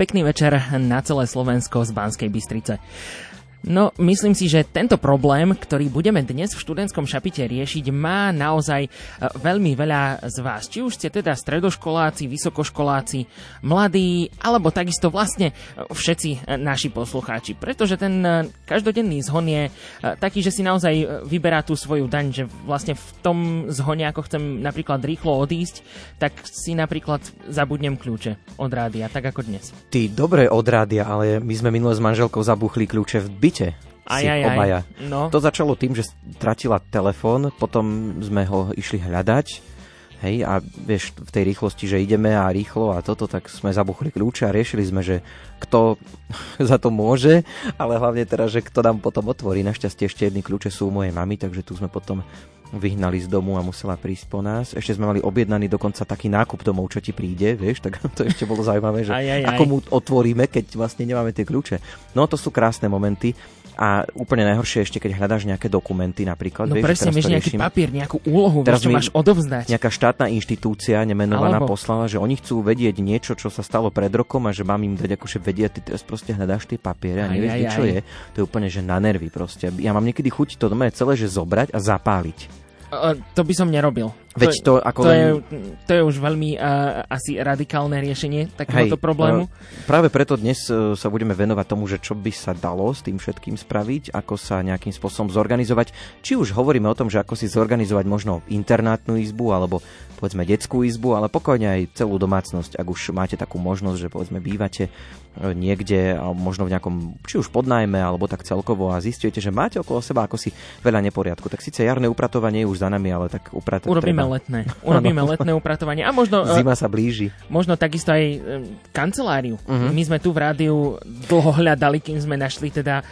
Pekný večer na celé Slovensko z Banskej Bystrice. No, myslím si, že tento problém, ktorý budeme dnes v študentskom šapite riešiť, má naozaj e, veľmi veľa z vás. Či už ste teda stredoškoláci, vysokoškoláci, mladí, alebo takisto vlastne e, všetci e, naši poslucháči. Pretože ten každodenný zhon je taký, že si naozaj vyberá tú svoju daň, že vlastne v tom zhone, ako chcem napríklad rýchlo odísť, tak si napríklad zabudnem kľúče od rádia, tak ako dnes. Ty dobre od rádia, ale my sme minule s manželkou zabuchli kľúče v byte byte. Aj, aj, aj. obaja. No. To začalo tým, že stratila telefón, potom sme ho išli hľadať. Hej, a vieš, v tej rýchlosti, že ideme a rýchlo a toto, tak sme zabuchli kľúče a riešili sme, že kto za to môže, ale hlavne teraz, že kto nám potom otvorí. Našťastie ešte jedny kľúče sú u mojej mamy, takže tu sme potom vyhnali z domu a musela prísť po nás. Ešte sme mali objednaný dokonca taký nákup domov, čo ti príde, vieš, tak to ešte bolo zaujímavé, že aj, aj, aj. ako mu otvoríme, keď vlastne nemáme tie kľúče. No to sú krásne momenty a úplne najhoršie ešte, keď hľadáš nejaké dokumenty napríklad. No vieš, presne, vieš nejaký riešim. papier, nejakú úlohu, teraz vieš, čo máš odovzdať. Nejaká štátna inštitúcia nemenovaná Alebo... poslala, že oni chcú vedieť niečo, čo sa stalo pred rokom a že mám im dať akože vedieť, ty teraz proste hľadáš tie papiere a nevieš, aj, čo aj. je. To je úplne, že na nervy proste. Ja mám niekedy chuť to doma celé, že zobrať a zapáliť. Uh, to by som nerobil. Veď to, ako to, len... je, to je už veľmi uh, asi radikálne riešenie takéhoto Hej, problému. Uh, práve preto dnes uh, sa budeme venovať tomu, že čo by sa dalo s tým všetkým spraviť, ako sa nejakým spôsobom zorganizovať. Či už hovoríme o tom, že ako si zorganizovať možno internátnu izbu alebo povedzme detskú izbu, ale pokojne aj celú domácnosť, ak už máte takú možnosť, že povedzme bývate niekde, možno v nejakom, či už podnajme, alebo tak celkovo a zistujete, že máte okolo seba ako si veľa neporiadku. Tak síce jarné upratovanie je už za nami, ale tak upratať Urobíme treba. letné. Urobíme letné upratovanie. A možno... e, Zima sa blíži. Možno takisto aj e, kanceláriu. Mhm. My sme tu v rádiu dlho hľadali, kým sme našli teda e,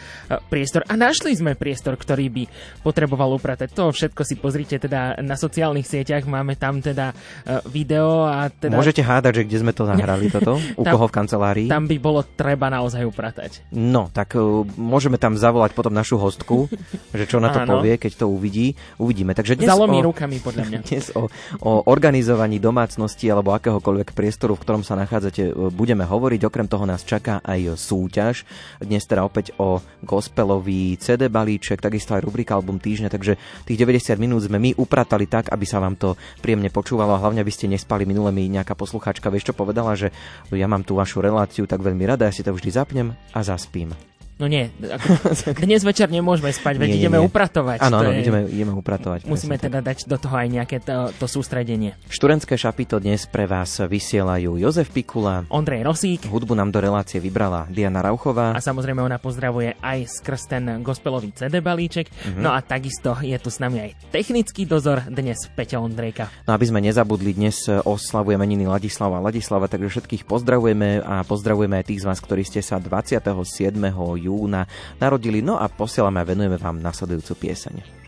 priestor. A našli sme priestor, ktorý by potreboval upratať. To všetko si pozrite teda na sociálnych sieťach. Máme tam teda e, video a teda... Môžete hádať, že kde sme to nahrali toto? U Tam- koho v kancelárii? Tam by bolo treba naozaj upratať. No, tak uh, môžeme tam zavolať potom našu hostku, že čo na to Áno. povie, keď to uvidí. Uvidíme. Takže dnes Zalomí o, rukami, podľa mňa. dnes o, o organizovaní domácnosti alebo akéhokoľvek priestoru, v ktorom sa nachádzate, uh, budeme hovoriť. Okrem toho nás čaká aj súťaž. Dnes teda opäť o gospelový CD balíček, takisto aj rubrika Album týždňa, takže tých 90 minút sme my upratali tak, aby sa vám to príjemne počúvalo a hlavne aby ste nespali. Minule mi nejaká poslucháčka, vieš čo povedala, že ja mám tú vašu reláciu tak veľmi rada, ja si to vždy zapnem a zaspím. No nie, ako, dnes večer nemôžeme spať, veď Nie, ideme nie. upratovať. Áno, To áno, je- ideme, ideme upratovať. Musíme presne teda dať do toho aj nejaké to, to sústredenie. Študentské šapito dnes pre vás vysielajú Jozef Pikula, Ondrej Rosík hudbu nám do relácie vybrala Diana Rauchová. a samozrejme ona pozdravuje aj skrz ten gospelový CD balíček. Mhm. No a takisto je tu s nami aj technický dozor, dnes Peťa Ondrejka. No aby sme nezabudli, dnes oslavuje meniny Ladislava a Ladislava, takže všetkých pozdravujeme a pozdravujeme aj tých z vás, ktorí ste sa 27. júna narodili, no a posielame a venujeme vám nasledujúcu pieseň.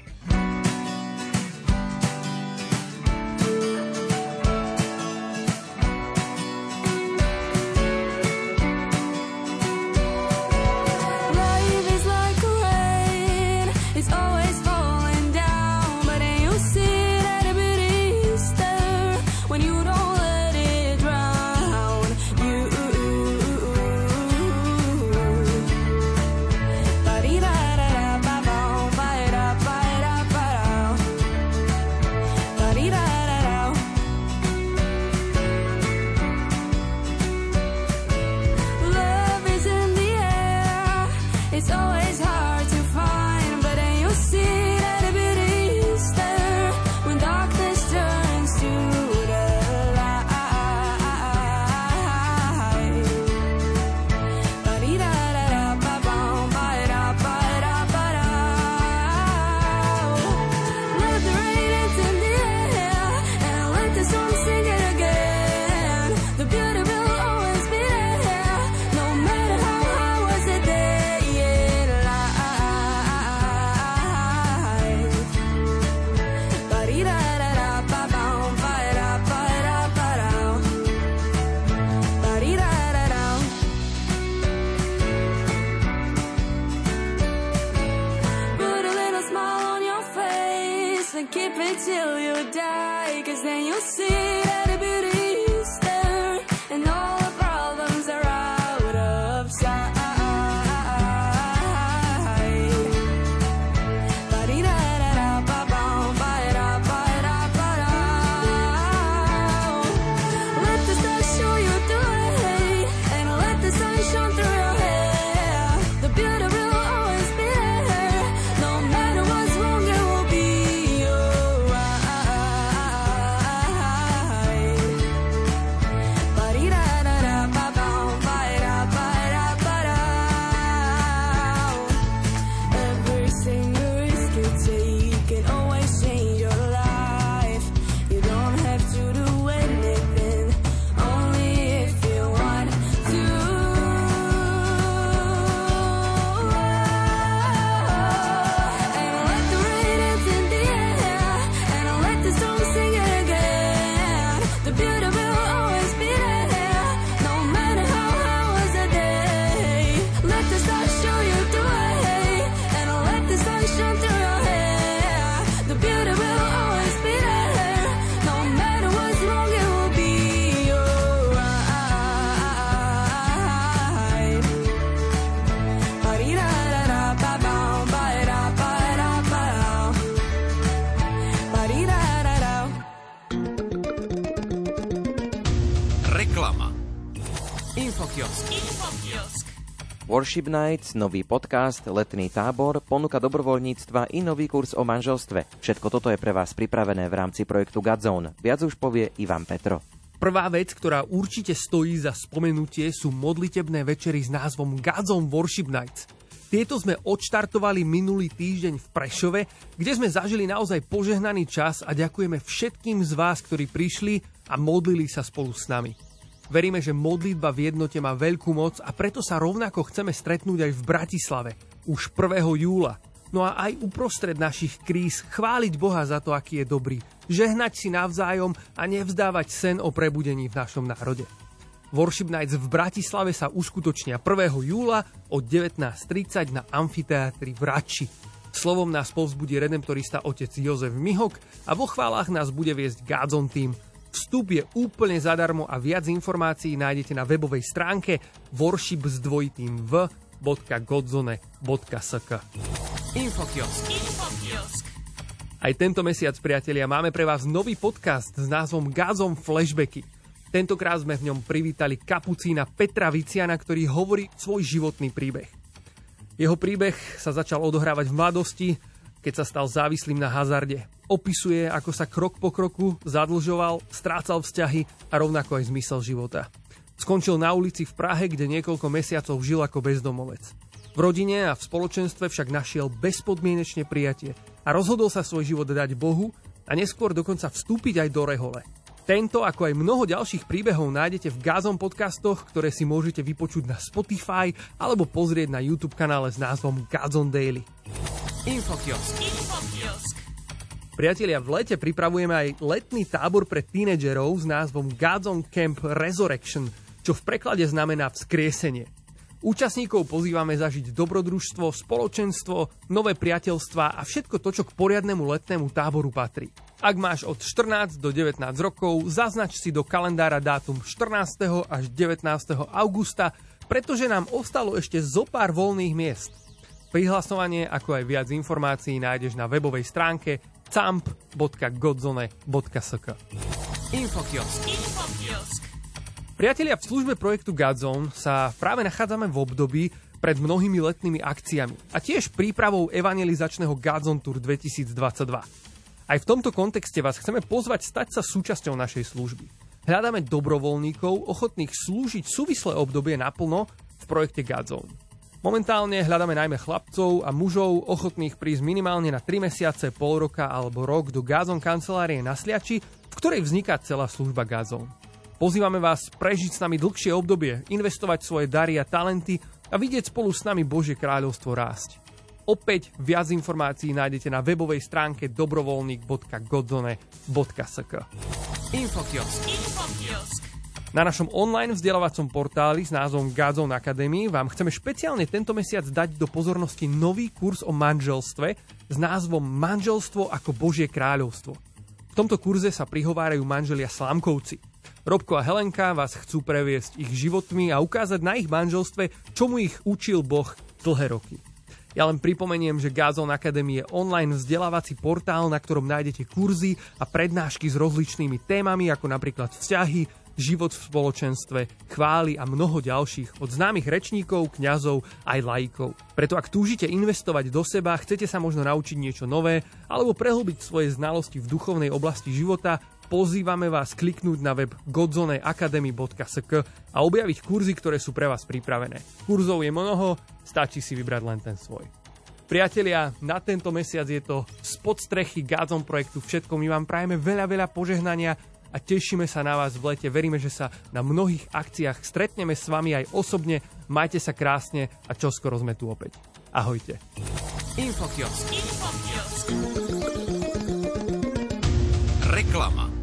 Worship Nights, nový podcast, letný tábor, ponuka dobrovoľníctva i nový kurz o manželstve. Všetko toto je pre vás pripravené v rámci projektu Godzone. Viac už povie Ivan Petro. Prvá vec, ktorá určite stojí za spomenutie, sú modlitebné večery s názvom Godzone Worship Nights. Tieto sme odštartovali minulý týždeň v Prešove, kde sme zažili naozaj požehnaný čas a ďakujeme všetkým z vás, ktorí prišli a modlili sa spolu s nami. Veríme, že modlitba v jednote má veľkú moc a preto sa rovnako chceme stretnúť aj v Bratislave už 1. júla. No a aj uprostred našich kríz chváliť Boha za to, aký je dobrý, žehnať si navzájom a nevzdávať sen o prebudení v našom národe. Worship Nights v Bratislave sa uskutočnia 1. júla od 19.30 na amfiteátri v Rači. Slovom nás povzbudí redemptorista otec Jozef Mihok a vo chválach nás bude viesť Gádzon Team. Vstup je úplne zadarmo a viac informácií nájdete na webovej stránke worship s dvojitým v.godzone.sk Infokiosk. Aj tento mesiac, priatelia, máme pre vás nový podcast s názvom Gazom Flashbacky. Tentokrát sme v ňom privítali kapucína Petra Viciana, ktorý hovorí svoj životný príbeh. Jeho príbeh sa začal odohrávať v mladosti, keď sa stal závislým na hazarde. Opisuje, ako sa krok po kroku zadlžoval, strácal vzťahy a rovnako aj zmysel života. Skončil na ulici v Prahe, kde niekoľko mesiacov žil ako bezdomovec. V rodine a v spoločenstve však našiel bezpodmienečne prijatie a rozhodol sa svoj život dať Bohu a neskôr dokonca vstúpiť aj do rehole. Tento, ako aj mnoho ďalších príbehov nájdete v Gazom podcastoch, ktoré si môžete vypočuť na Spotify alebo pozrieť na YouTube kanále s názvom Gazon Daily. Infokiosk. Priatelia, v lete pripravujeme aj letný tábor pre tínedžerov s názvom Gazon Camp Resurrection, čo v preklade znamená vzkriesenie. Účastníkov pozývame zažiť dobrodružstvo, spoločenstvo, nové priateľstva a všetko to, čo k poriadnemu letnému táboru patrí. Ak máš od 14 do 19 rokov, zaznač si do kalendára dátum 14. až 19. augusta, pretože nám ostalo ešte zo pár voľných miest. Prihlasovanie, ako aj viac informácií nájdeš na webovej stránke camp.godzone.sk Infokiosk. Priatelia, v službe projektu Godzone sa práve nachádzame v období pred mnohými letnými akciami a tiež prípravou evangelizačného Godzone Tour 2022. Aj v tomto kontexte vás chceme pozvať stať sa súčasťou našej služby. Hľadáme dobrovoľníkov, ochotných slúžiť súvislé obdobie naplno v projekte Godzone. Momentálne hľadáme najmä chlapcov a mužov ochotných prísť minimálne na 3 mesiace, pol roka alebo rok do Gazon kancelárie na Sliači, v ktorej vzniká celá služba Gazon. Pozývame vás prežiť s nami dlhšie obdobie, investovať svoje dary a talenty a vidieť spolu s nami Božie kráľovstvo rásť. Opäť viac informácií nájdete na webovej stránke dobrovoľník.godzone.sk Infokiosk. Na našom online vzdelávacom portáli s názvom Godzone Academy vám chceme špeciálne tento mesiac dať do pozornosti nový kurz o manželstve s názvom Manželstvo ako Božie kráľovstvo. V tomto kurze sa prihovárajú manželia Slámkovci. Robko a Helenka vás chcú previesť ich životmi a ukázať na ich manželstve, čomu ich učil Boh dlhé roky. Ja len pripomeniem, že Gazon Academy je online vzdelávací portál, na ktorom nájdete kurzy a prednášky s rozličnými témami, ako napríklad vzťahy, život v spoločenstve, chvály a mnoho ďalších, od známych rečníkov, kňazov aj laikov. Preto ak túžite investovať do seba, chcete sa možno naučiť niečo nové, alebo prehlbiť svoje znalosti v duchovnej oblasti života, pozývame vás kliknúť na web godzoneacademy.sk a objaviť kurzy, ktoré sú pre vás pripravené. Kurzov je mnoho, stačí si vybrať len ten svoj. Priatelia, na tento mesiac je to spod strechy Gazon projektu všetko. My vám prajeme veľa, veľa požehnania a tešíme sa na vás v lete. Veríme, že sa na mnohých akciách stretneme s vami aj osobne. Majte sa krásne a čoskoro sme tu opäť. Ahojte. Infokiosk. Reklama.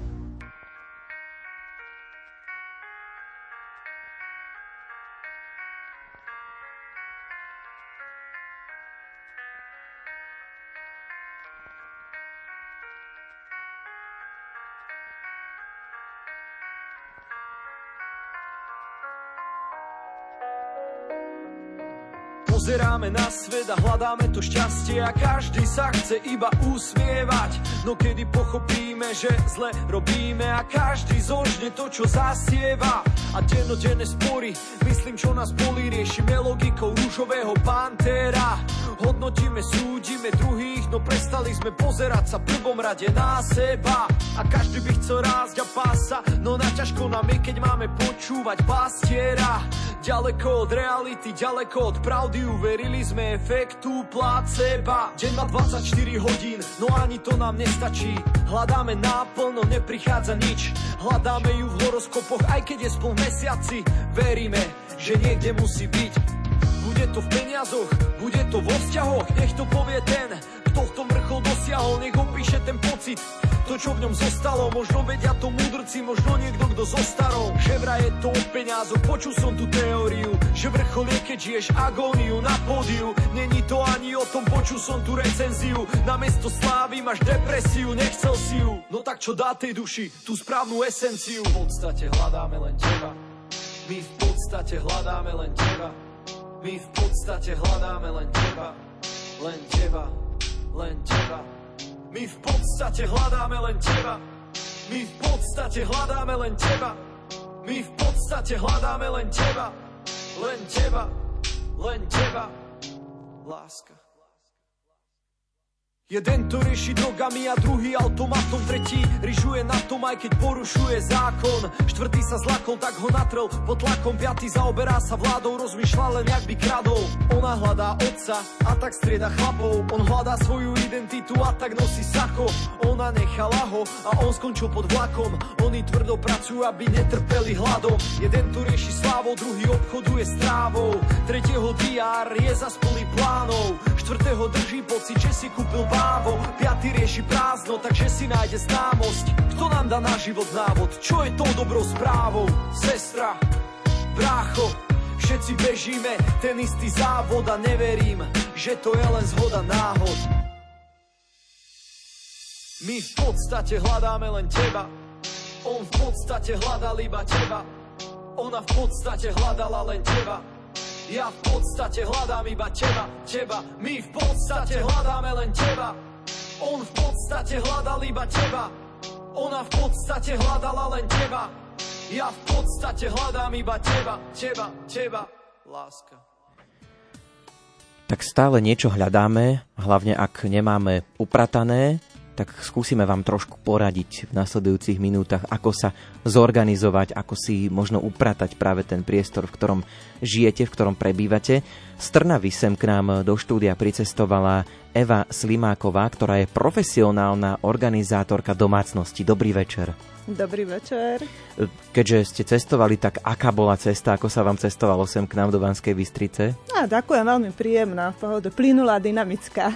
Na svet a hľadáme to šťastie a každý sa chce iba usmievať. No kedy pochopíme, že zle robíme a každý zožne to, čo zasieva. A dennodenné spory, myslím, čo nás bolí, riešime logikou rúžového pantéra. Hodnotíme, súdime druhých, no prestali sme pozerať sa prvom rade na seba. A každý by chcel rásť a pása, no na ťažko nám je, keď máme počúvať pastiera. Ďaleko od reality, ďaleko od pravdy, uverili sme efektu placeba. Deň má 24 hodín, no ani to nám nestačí. Hľadáme náplno, neprichádza nič. Hľadáme ju v horoskopoch, aj keď je spol mesiaci. Veríme, že niekde musí byť. Bude to v peniazoch, bude to vo vzťahoch, nech to povie ten, tom vrchol dosiahol, nech opíše ten pocit. To, čo v ňom zostalo, možno vedia to múdrci, možno niekto, kto zostarol. Že vraj je to o peniazoch, počul som tú teóriu, že vrchol je, keď žiješ agóniu na pódiu. Není to ani o tom, počul som tú recenziu, namiesto slávy máš depresiu, nechcel si ju. No tak čo dá tej duši, tú správnu esenciu. V podstate hľadáme len teba, my v podstate hľadáme len teba. My v podstate hľadáme len teba, len teba, len teba. My v podstate hľadáme len teba. My v podstate hľadáme len teba. My v podstate hľadáme len teba. Len teba, len teba. Láska. Jeden to rieši drogami a druhý automatom, tretí ryžuje na tom, aj keď porušuje zákon. Štvrtý sa zlakol, tak ho natrel pod tlakom, piatý zaoberá sa vládou, rozmýšľa len jak by kradol. Ona hľadá otca a tak strieda chlapov, on hľadá svoju identitu a tak nosí sako. Ona nechala ho a on skončil pod vlakom, oni tvrdo pracujú, aby netrpeli hladom. Jeden tu rieši slávou, druhý obchoduje s trávou, tretieho diár je za plný plánov, štvrtého drží pocit, že si kúpil bávo, piatý rieši prázdno, takže si nájde známosť. Kto nám dá na život návod, čo je tou dobrou správou? Sestra, brácho, všetci bežíme ten istý závod a neverím, že to je len zhoda náhod. My v podstate hľadáme len teba, on v podstate hľadal iba teba, ona v podstate hľadala len teba. Ja v podstate hľadám iba teba, teba, my v podstate hľadáme len teba. On v podstate hľadal iba teba, ona v podstate hľadala len teba. Ja v podstate hľadám iba teba, teba, teba, láska. Tak stále niečo hľadáme, hlavne ak nemáme upratané, tak skúsime vám trošku poradiť v nasledujúcich minútach, ako sa zorganizovať, ako si možno upratať práve ten priestor, v ktorom žijete, v ktorom prebývate. Z Trnavy sem k nám do štúdia pricestovala Eva Slimáková, ktorá je profesionálna organizátorka domácnosti. Dobrý večer. Dobrý večer. Keďže ste cestovali, tak aká bola cesta, ako sa vám cestovalo sem k nám do Banskej Bystrice? A ďakujem, veľmi príjemná, pohoda, plynulá, dynamická.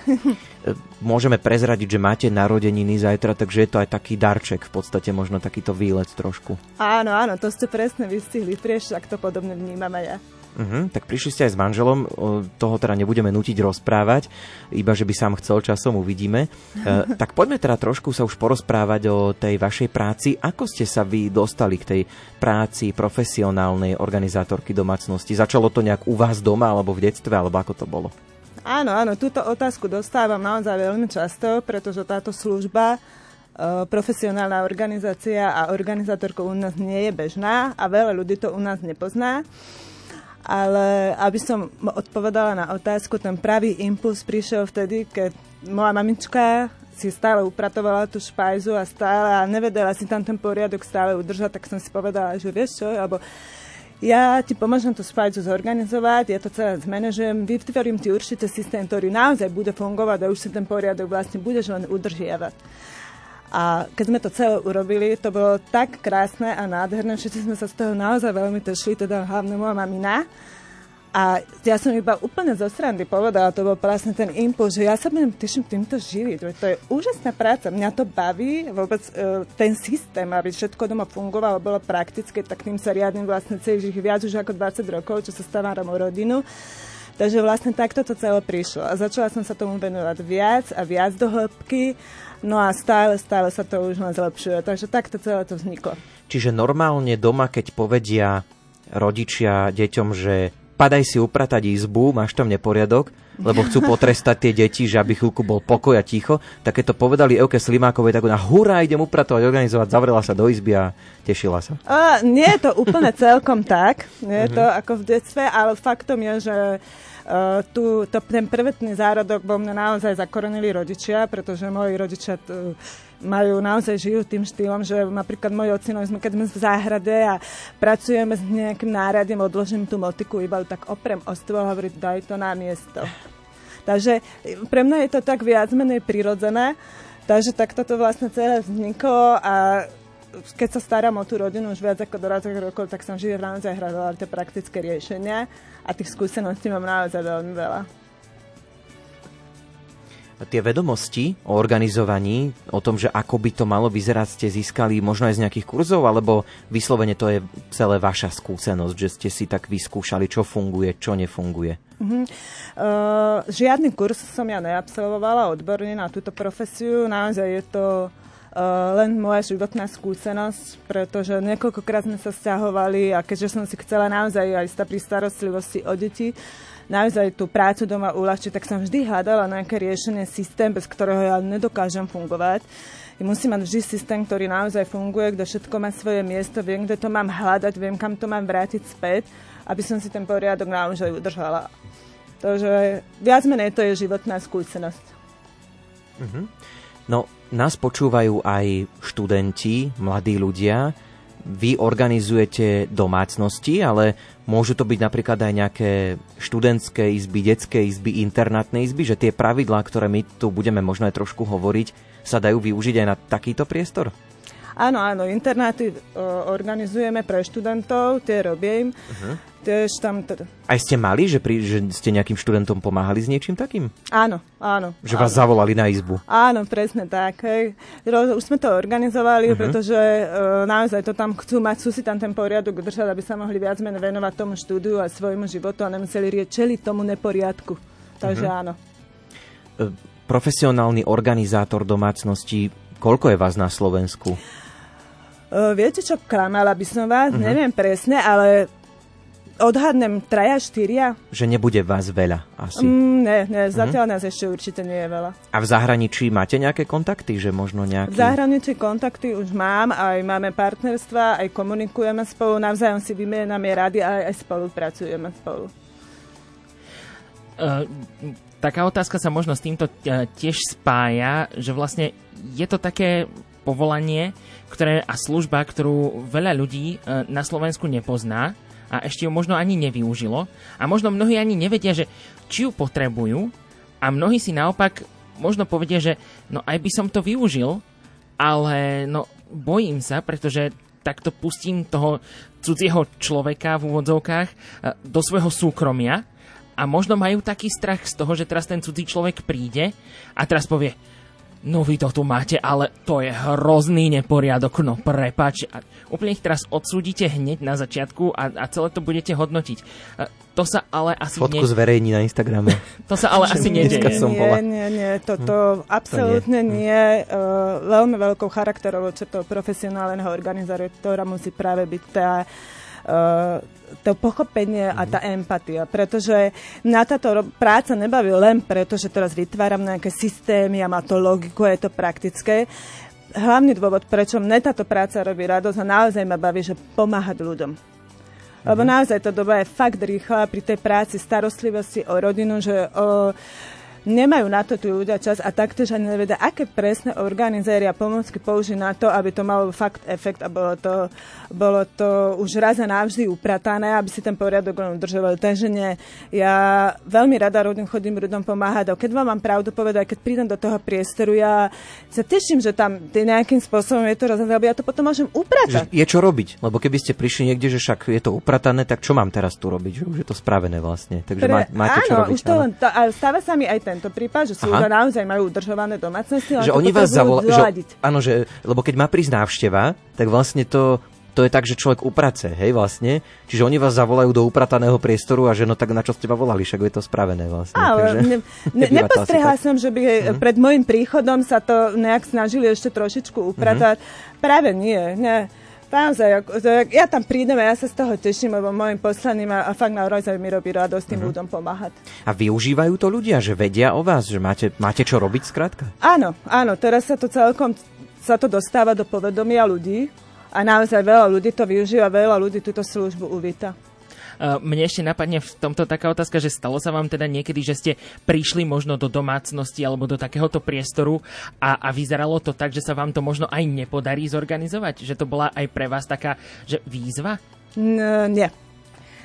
Môžeme prezradiť, že máte narodeniny zajtra, takže je to aj taký darček, v podstate možno takýto výlet trošku. áno, áno, to ste presne vystihli, prieš, ak to podobne vnímam aj ja. Mhm, tak prišli ste aj s manželom, toho teda nebudeme nutiť rozprávať, iba že by sám chcel časom, uvidíme. E, tak poďme teda trošku sa už porozprávať o tej vašej práci. Ako ste sa vy dostali k tej práci profesionálnej organizátorky domácnosti? Začalo to nejak u vás doma, alebo v detstve, alebo ako to bolo? Áno, áno, túto otázku dostávam naozaj veľmi často, pretože táto služba, e, profesionálna organizácia a organizátorka u nás nie je bežná a veľa ľudí to u nás nepozná. Ale aby som odpovedala na otázku, ten pravý impuls prišiel vtedy, keď moja mamička si stále upratovala tú špajzu a stále a nevedela si tam ten poriadok stále udržať, tak som si povedala, že vieš čo, alebo ja ti pomôžem tú špajzu zorganizovať, ja to celé zmanéžujem, vytvorím ti určite systém, ktorý naozaj bude fungovať a už si ten poriadok vlastne budeš len udržiavať. A keď sme to celé urobili, to bolo tak krásne a nádherné, všetci sme sa z toho naozaj veľmi tešili, teda hlavne moja mamina. A ja som iba úplne zo srandy povedala, to bol vlastne ten impuls, že ja sa budem teším týmto živiť. veď To je úžasná práca, mňa to baví, vôbec e, ten systém, aby všetko doma fungovalo, bolo praktické, tak tým sa riadím vlastne celých viac už ako 20 rokov, čo sa staráram o rodinu. Takže vlastne takto to celé prišlo. A začala som sa tomu venovať viac a viac do hĺbky, no a stále, stále sa to už len zlepšuje. Takže takto celé to vzniklo. Čiže normálne doma, keď povedia rodičia deťom, že padaj si upratať izbu, máš tam neporiadok, lebo chcú potrestať tie deti, že aby chvíľku bol pokoj a ticho, tak keď to povedali Euke Slimákovej, tak ona hurá, idem upratovať, organizovať, zavrela sa do izby a tešila sa. A, nie je to úplne celkom tak, nie je to ako v detstve, ale faktom je, že Uh, tu, to, ten prvotný zárodok vo mne naozaj zakorenili rodičia, pretože moji rodičia tu, majú naozaj žijú tým štýlom, že napríklad moji ocino, sme, keď sme v záhrade a pracujeme s nejakým náradím, odložím tú motiku, iba ju tak oprem o stôl a hovorím, daj to na miesto. Takže pre mňa je to tak viac menej prirodzené, takže takto to vlastne celé vzniklo a keď sa starám o tú rodinu už viac ako do 20 rokov, tak som vždy naozaj hľadala tie praktické riešenia a tých skúseností mám naozaj veľmi veľa. Tie vedomosti o organizovaní, o tom, že ako by to malo vyzerať, ste získali možno aj z nejakých kurzov, alebo vyslovene to je celé vaša skúsenosť, že ste si tak vyskúšali, čo funguje, čo nefunguje? Uh-huh. Uh, žiadny kurz som ja neabsolvovala odborne na túto profesiu. Naozaj je to uh, len moja životná skúsenosť, pretože niekoľkokrát sme sa stiahovali a keďže som si chcela naozaj aj pri starostlivosti o deti, naozaj tú prácu doma uľahčiť, tak som vždy hľadala nejaké riešenie, systém, bez ktorého ja nedokážem fungovať. I musím mať vždy systém, ktorý naozaj funguje, kde všetko má svoje miesto, viem, kde to mám hľadať, viem, kam to mám vrátiť späť, aby som si ten poriadok naozaj udržala. Takže viac menej to je životná skúsenosť. Uh-huh. No, nás počúvajú aj študenti, mladí ľudia. Vy organizujete domácnosti, ale môžu to byť napríklad aj nejaké študentské izby, detské izby, internátne izby, že tie pravidlá, ktoré my tu budeme možno aj trošku hovoriť, sa dajú využiť aj na takýto priestor? Áno, áno, internáty o, organizujeme pre študentov, tie robím. Uh-huh. Tiež tam... T- Aj ste mali, že, pri, že ste nejakým študentom pomáhali s niečím takým? áno, áno. Že áno. vás zavolali na izbu? Áno, presne tak. Hej. Už sme to organizovali, uh-huh. pretože uh, naozaj to tam chcú mať, chcú si tam ten poriadok udržať, aby sa mohli viac menej venovať tomu štúdiu a svojmu životu a nemuseli riečeliť tomu neporiadku. Takže uh-huh. áno. E, Profesionálny organizátor domácnosti, koľko je vás na Slovensku? Uh, viete čo, klamala by som vás, uh-huh. neviem presne, ale odhadnem traja, štyria. Že nebude vás veľa asi. Mm, ne, ne, zatiaľ nás ešte určite nie je veľa. A v zahraničí máte nejaké kontakty, že možno nejaký... V zahraničí kontakty už mám, aj máme partnerstva, aj komunikujeme spolu, navzájom si vymieňame rady a aj spolupracujeme spolu. Uh, taká otázka sa možno s týmto uh, tiež spája, že vlastne je to také povolanie ktoré, a služba, ktorú veľa ľudí uh, na Slovensku nepozná a ešte ju možno ani nevyužilo. A možno mnohí ani nevedia, že či ju potrebujú a mnohí si naopak možno povedia, že no aj by som to využil, ale no bojím sa, pretože takto pustím toho cudzieho človeka v úvodzovkách e, do svojho súkromia a možno majú taký strach z toho, že teraz ten cudzí človek príde a teraz povie No vy to tu máte, ale to je hrozný neporiadok, no prepač. A úplne ich teraz odsúdite hneď na začiatku a, a celé to budete hodnotiť. A to sa ale asi Fotku ne... zverejní na Instagrame. To sa ale asi nedeje. som nie, bola. nie, nie, toto absolútne nie. Uh, veľmi veľkou charakterovou črtou profesionálneho organizátora musí práve byť tá to pochopenie a tá empatia, pretože na táto práca nebaví len preto, že teraz vytváram nejaké systémy a má to logiku, je to praktické. Hlavný dôvod, prečo mne táto práca robí radosť a naozaj ma baví, že pomáhať ľuďom. Lebo naozaj tá doba je fakt rýchla pri tej práci, starostlivosti o rodinu, že o, nemajú na to tí ľudia čas a taktiež ani nevedia, aké presné organizéry a pomocky použiť na to, aby to malo fakt efekt a bolo to, bolo to už raz a navždy upratané, aby si ten poriadok udržovali. Takže nie, ja veľmi rada rodím, chodím ľuďom pomáhať a keď vám mám pravdu povedať, keď prídem do toho priestoru, ja sa teším, že tam nejakým spôsobom je to rozhodné, lebo ja to potom môžem upratať. Že je čo robiť, lebo keby ste prišli niekde, že však je to upratané, tak čo mám teraz tu robiť? Že už je to spravené vlastne. Takže má, máte áno, čo robiť. už to áno. len, to, ale stáva sa mi aj tento prípad, že sú Aha. naozaj majú udržované domácnosti, že oni vás zavolajú, áno, že, lebo keď má prísť návšteva, tak vlastne to, to je tak, že človek uprace, hej, vlastne. Čiže oni vás zavolajú do uprataného priestoru a že no tak na čo ste ma volali, však je to spravené vlastne. Ale takže, ne, ne, nepostrehla som, že by mm. pred môjim príchodom sa to nejak snažili ešte trošičku upratať. Mhm. Práve nie, nie. Naozaj, ako- to- ja tam prídem a ja sa z toho teším, lebo môjim poslaním a, a fakt naozaj mi robí radosť tým ľuďom pomáhať. A využívajú to ľudia, že vedia o vás, že máte, máte čo robiť skrátka? Áno, áno, teraz sa to celkom sa to dostáva do povedomia ľudí a naozaj veľa ľudí to využíva, veľa ľudí túto službu uvíta. Uh, Mne ešte napadne v tomto taká otázka, že stalo sa vám teda niekedy, že ste prišli možno do domácnosti alebo do takéhoto priestoru a, a vyzeralo to tak, že sa vám to možno aj nepodarí zorganizovať? Že to bola aj pre vás taká že výzva? N- nie.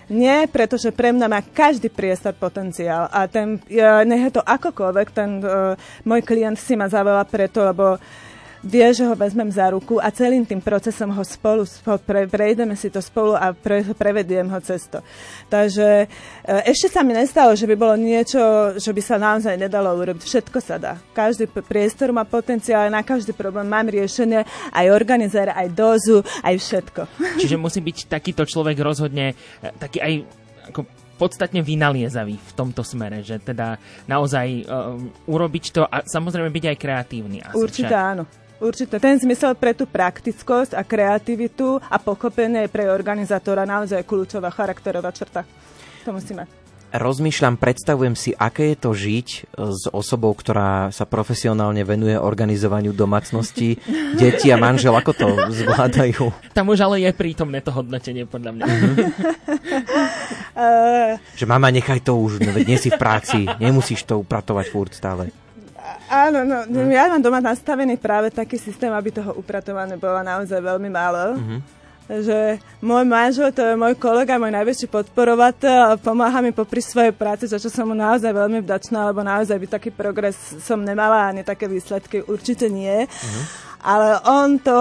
Nie, pretože pre mňa má každý priestor potenciál a ten, ja, nech je to akokoľvek, ten uh, môj klient si ma zavolá preto, lebo vie, že ho vezmem za ruku a celým tým procesom ho spolu, pre, prejdeme si to spolu a pre, prevediem ho cesto. Takže uh, ešte sa mi nestalo, že by bolo niečo, že by sa naozaj nedalo urobiť. Všetko sa dá. Každý priestor má potenciál, na každý problém mám riešenie, aj organizér, aj dozu, aj všetko. Čiže musí byť takýto človek rozhodne e, taký aj ako podstatne vynaliezavý v tomto smere, že teda naozaj uh, urobiť to a samozrejme byť aj kreatívny. Asi Určite však. áno. Určite. Ten zmysel pre tú praktickosť a kreativitu a pochopenie je pre organizátora naozaj kľúčová charakterová črta. To musíme. Rozmýšľam, predstavujem si, aké je to žiť e, s osobou, ktorá sa profesionálne venuje organizovaniu domácnosti, deti a manžel, ako to zvládajú. Tam už ale je prítomné to hodnotenie, podľa mňa. Uh, Že mama, nechaj to už, no, si v práci, nemusíš to upratovať furt stále. Áno, no, ja mám doma nastavený práve taký systém, aby toho upratované bolo naozaj veľmi málo. Že môj manžel, to je môj kolega, môj najväčší podporovateľ pomáha mi popri svojej práci, za čo som mu naozaj veľmi vdačná, lebo naozaj by taký progres som nemala, ani také výsledky určite nie. Ale on to,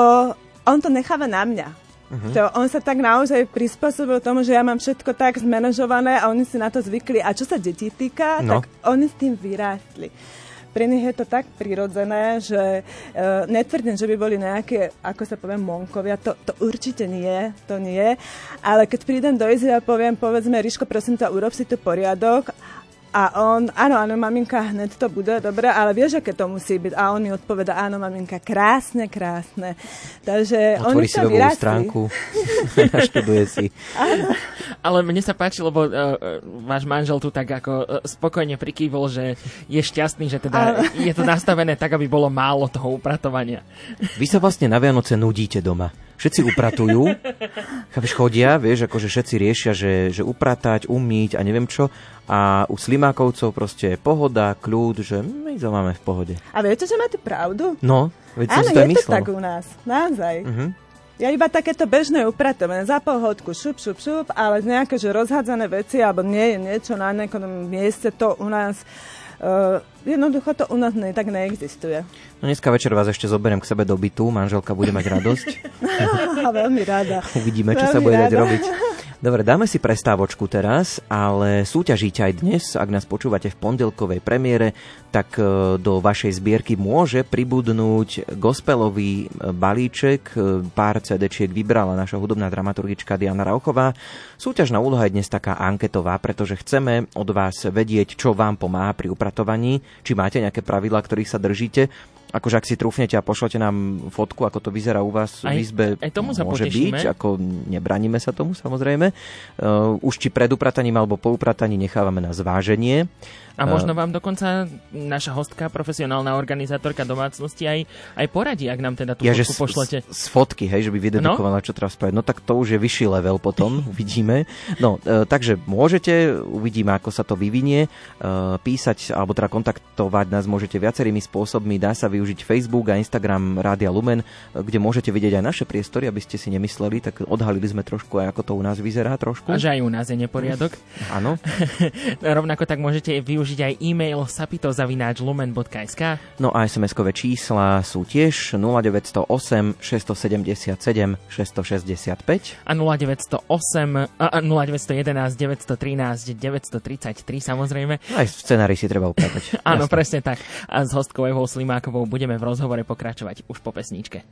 on to necháva na mňa. To, on sa tak naozaj prispôsobil tomu, že ja mám všetko tak zmanažované a oni si na to zvykli. A čo sa detí týka, No. tak oni s tým vyrástli. Pre nich je to tak prirodzené, že uh, netvrdím, že by boli nejaké, ako sa poviem, monkovia. To, to určite nie, to nie. Ale keď prídem do Izy a poviem, povedzme, Ríško, prosím ťa, urob si tu poriadok. A on, áno, áno, maminka, hneď to bude, dobre, ale vieš, aké to musí byť. A on mi odpoveda, áno, maminka, krásne, krásne. Takže Otvorí oni si webovú stránku, naštuduje si. Ale mne sa páči, lebo uh, váš manžel tu tak ako uh, spokojne prikývol, že je šťastný, že teda je to nastavené tak, aby bolo málo toho upratovania. Vy sa vlastne na Vianoce nudíte doma. Všetci upratujú, chápeš, chodia, vieš, akože všetci riešia, že, že upratať, umýť a neviem čo. A u slimákovcov proste je pohoda, kľud, že my to máme v pohode. A viete, že máte pravdu? No, veď som Áno, si to je to myslel. tak u nás, naozaj. Mhm. Ja iba takéto bežné upratovanie, za pol hodku šup, šup, šup, ale nejaké, že rozhádzané veci, alebo nie je niečo na nejakom mieste, to u nás, jednoducho to u nás ne, tak neexistuje. No dneska večer vás ešte zoberiem k sebe do bytu, manželka bude mať radosť. Veľmi rada. Uvidíme, čo sa Veľmi bude dať robiť. Dobre, dáme si prestávočku teraz, ale súťažíte aj dnes. Ak nás počúvate v pondelkovej premiére, tak e, do vašej zbierky môže pribudnúť gospelový e, balíček. E, Pár CD-čiek vybrala naša hudobná dramaturgička Diana Rauchová. Súťažná úloha je dnes taká anketová, pretože chceme od vás vedieť, čo vám pomáha pri upratovaní, či máte nejaké pravidlá, ktorých sa držíte. Akože ak si trúfnete a pošlete nám fotku, ako to vyzerá u vás Aj- v izbe, aj tomu sa môže potešíme. byť, ako nebraníme sa tomu samozrejme. Uh, už či pred uprataním alebo po uprataní nechávame na zváženie. A možno vám dokonca naša hostka, profesionálna organizátorka domácnosti aj, aj poradí, ak nám teda tú Ja, fotku pošlete. z, z fotky, hej, že by vydedukovala, čo treba spraviť. No tak to už je vyšší level potom, uvidíme. No, e, takže môžete, uvidíme, ako sa to vyvinie. E, písať, alebo teda kontaktovať nás môžete viacerými spôsobmi. Dá sa využiť Facebook a Instagram Rádia Lumen, kde môžete vidieť aj naše priestory, aby ste si nemysleli, tak odhalili sme trošku aj, ako to u nás vyzerá trošku. A že aj u nás je neporiadok. Áno. Rovnako tak môžete využiť aj e-mail sapitozavináčlumen.sk No a SMS-kové čísla sú tiež 0908 677 665. a 0908, a, a 0911 913 933 samozrejme. Aj v scenári si treba upratať. Áno, presne tak. A s hostkou Evou Slimákovou budeme v rozhovore pokračovať už po pesničke.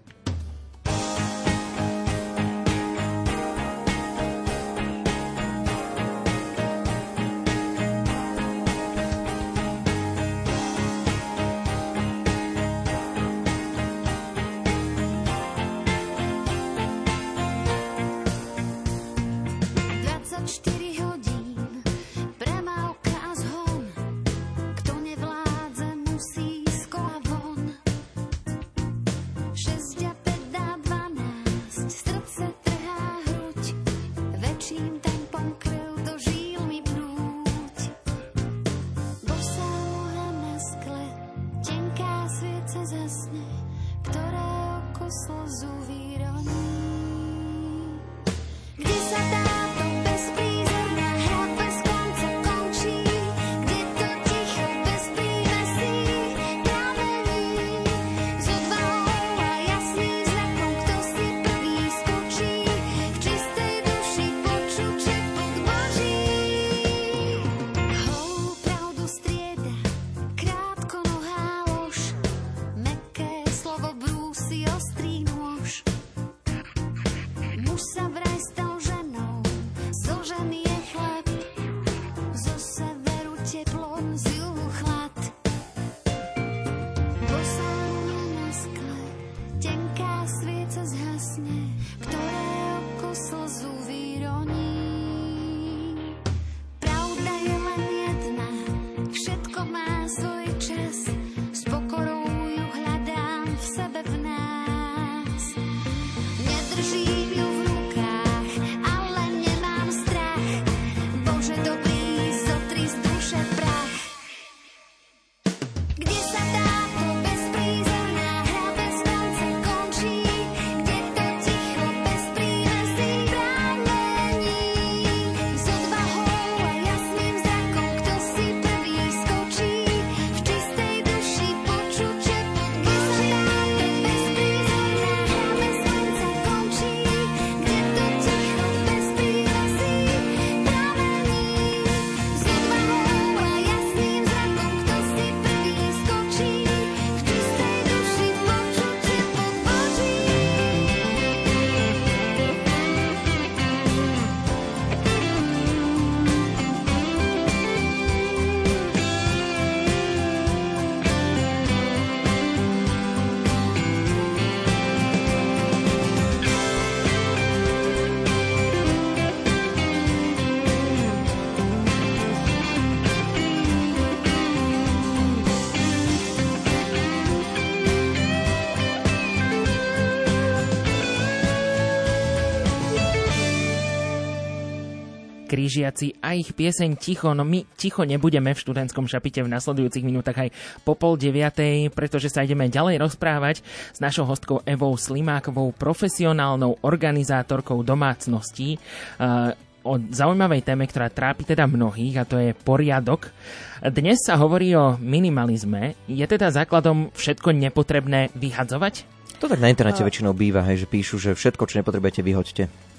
Krížiaci a ich pieseň Ticho, no my ticho nebudeme v študentskom šapite v nasledujúcich minútach aj po pol deviatej, pretože sa ideme ďalej rozprávať s našou hostkou Evou Slimákovou, profesionálnou organizátorkou domácností. Uh, o zaujímavej téme, ktorá trápi teda mnohých a to je poriadok. Dnes sa hovorí o minimalizme. Je teda základom všetko nepotrebné vyhadzovať? To tak na internete väčšinou býva, hej, že píšu, že všetko, čo nepotrebujete, vyhoďte.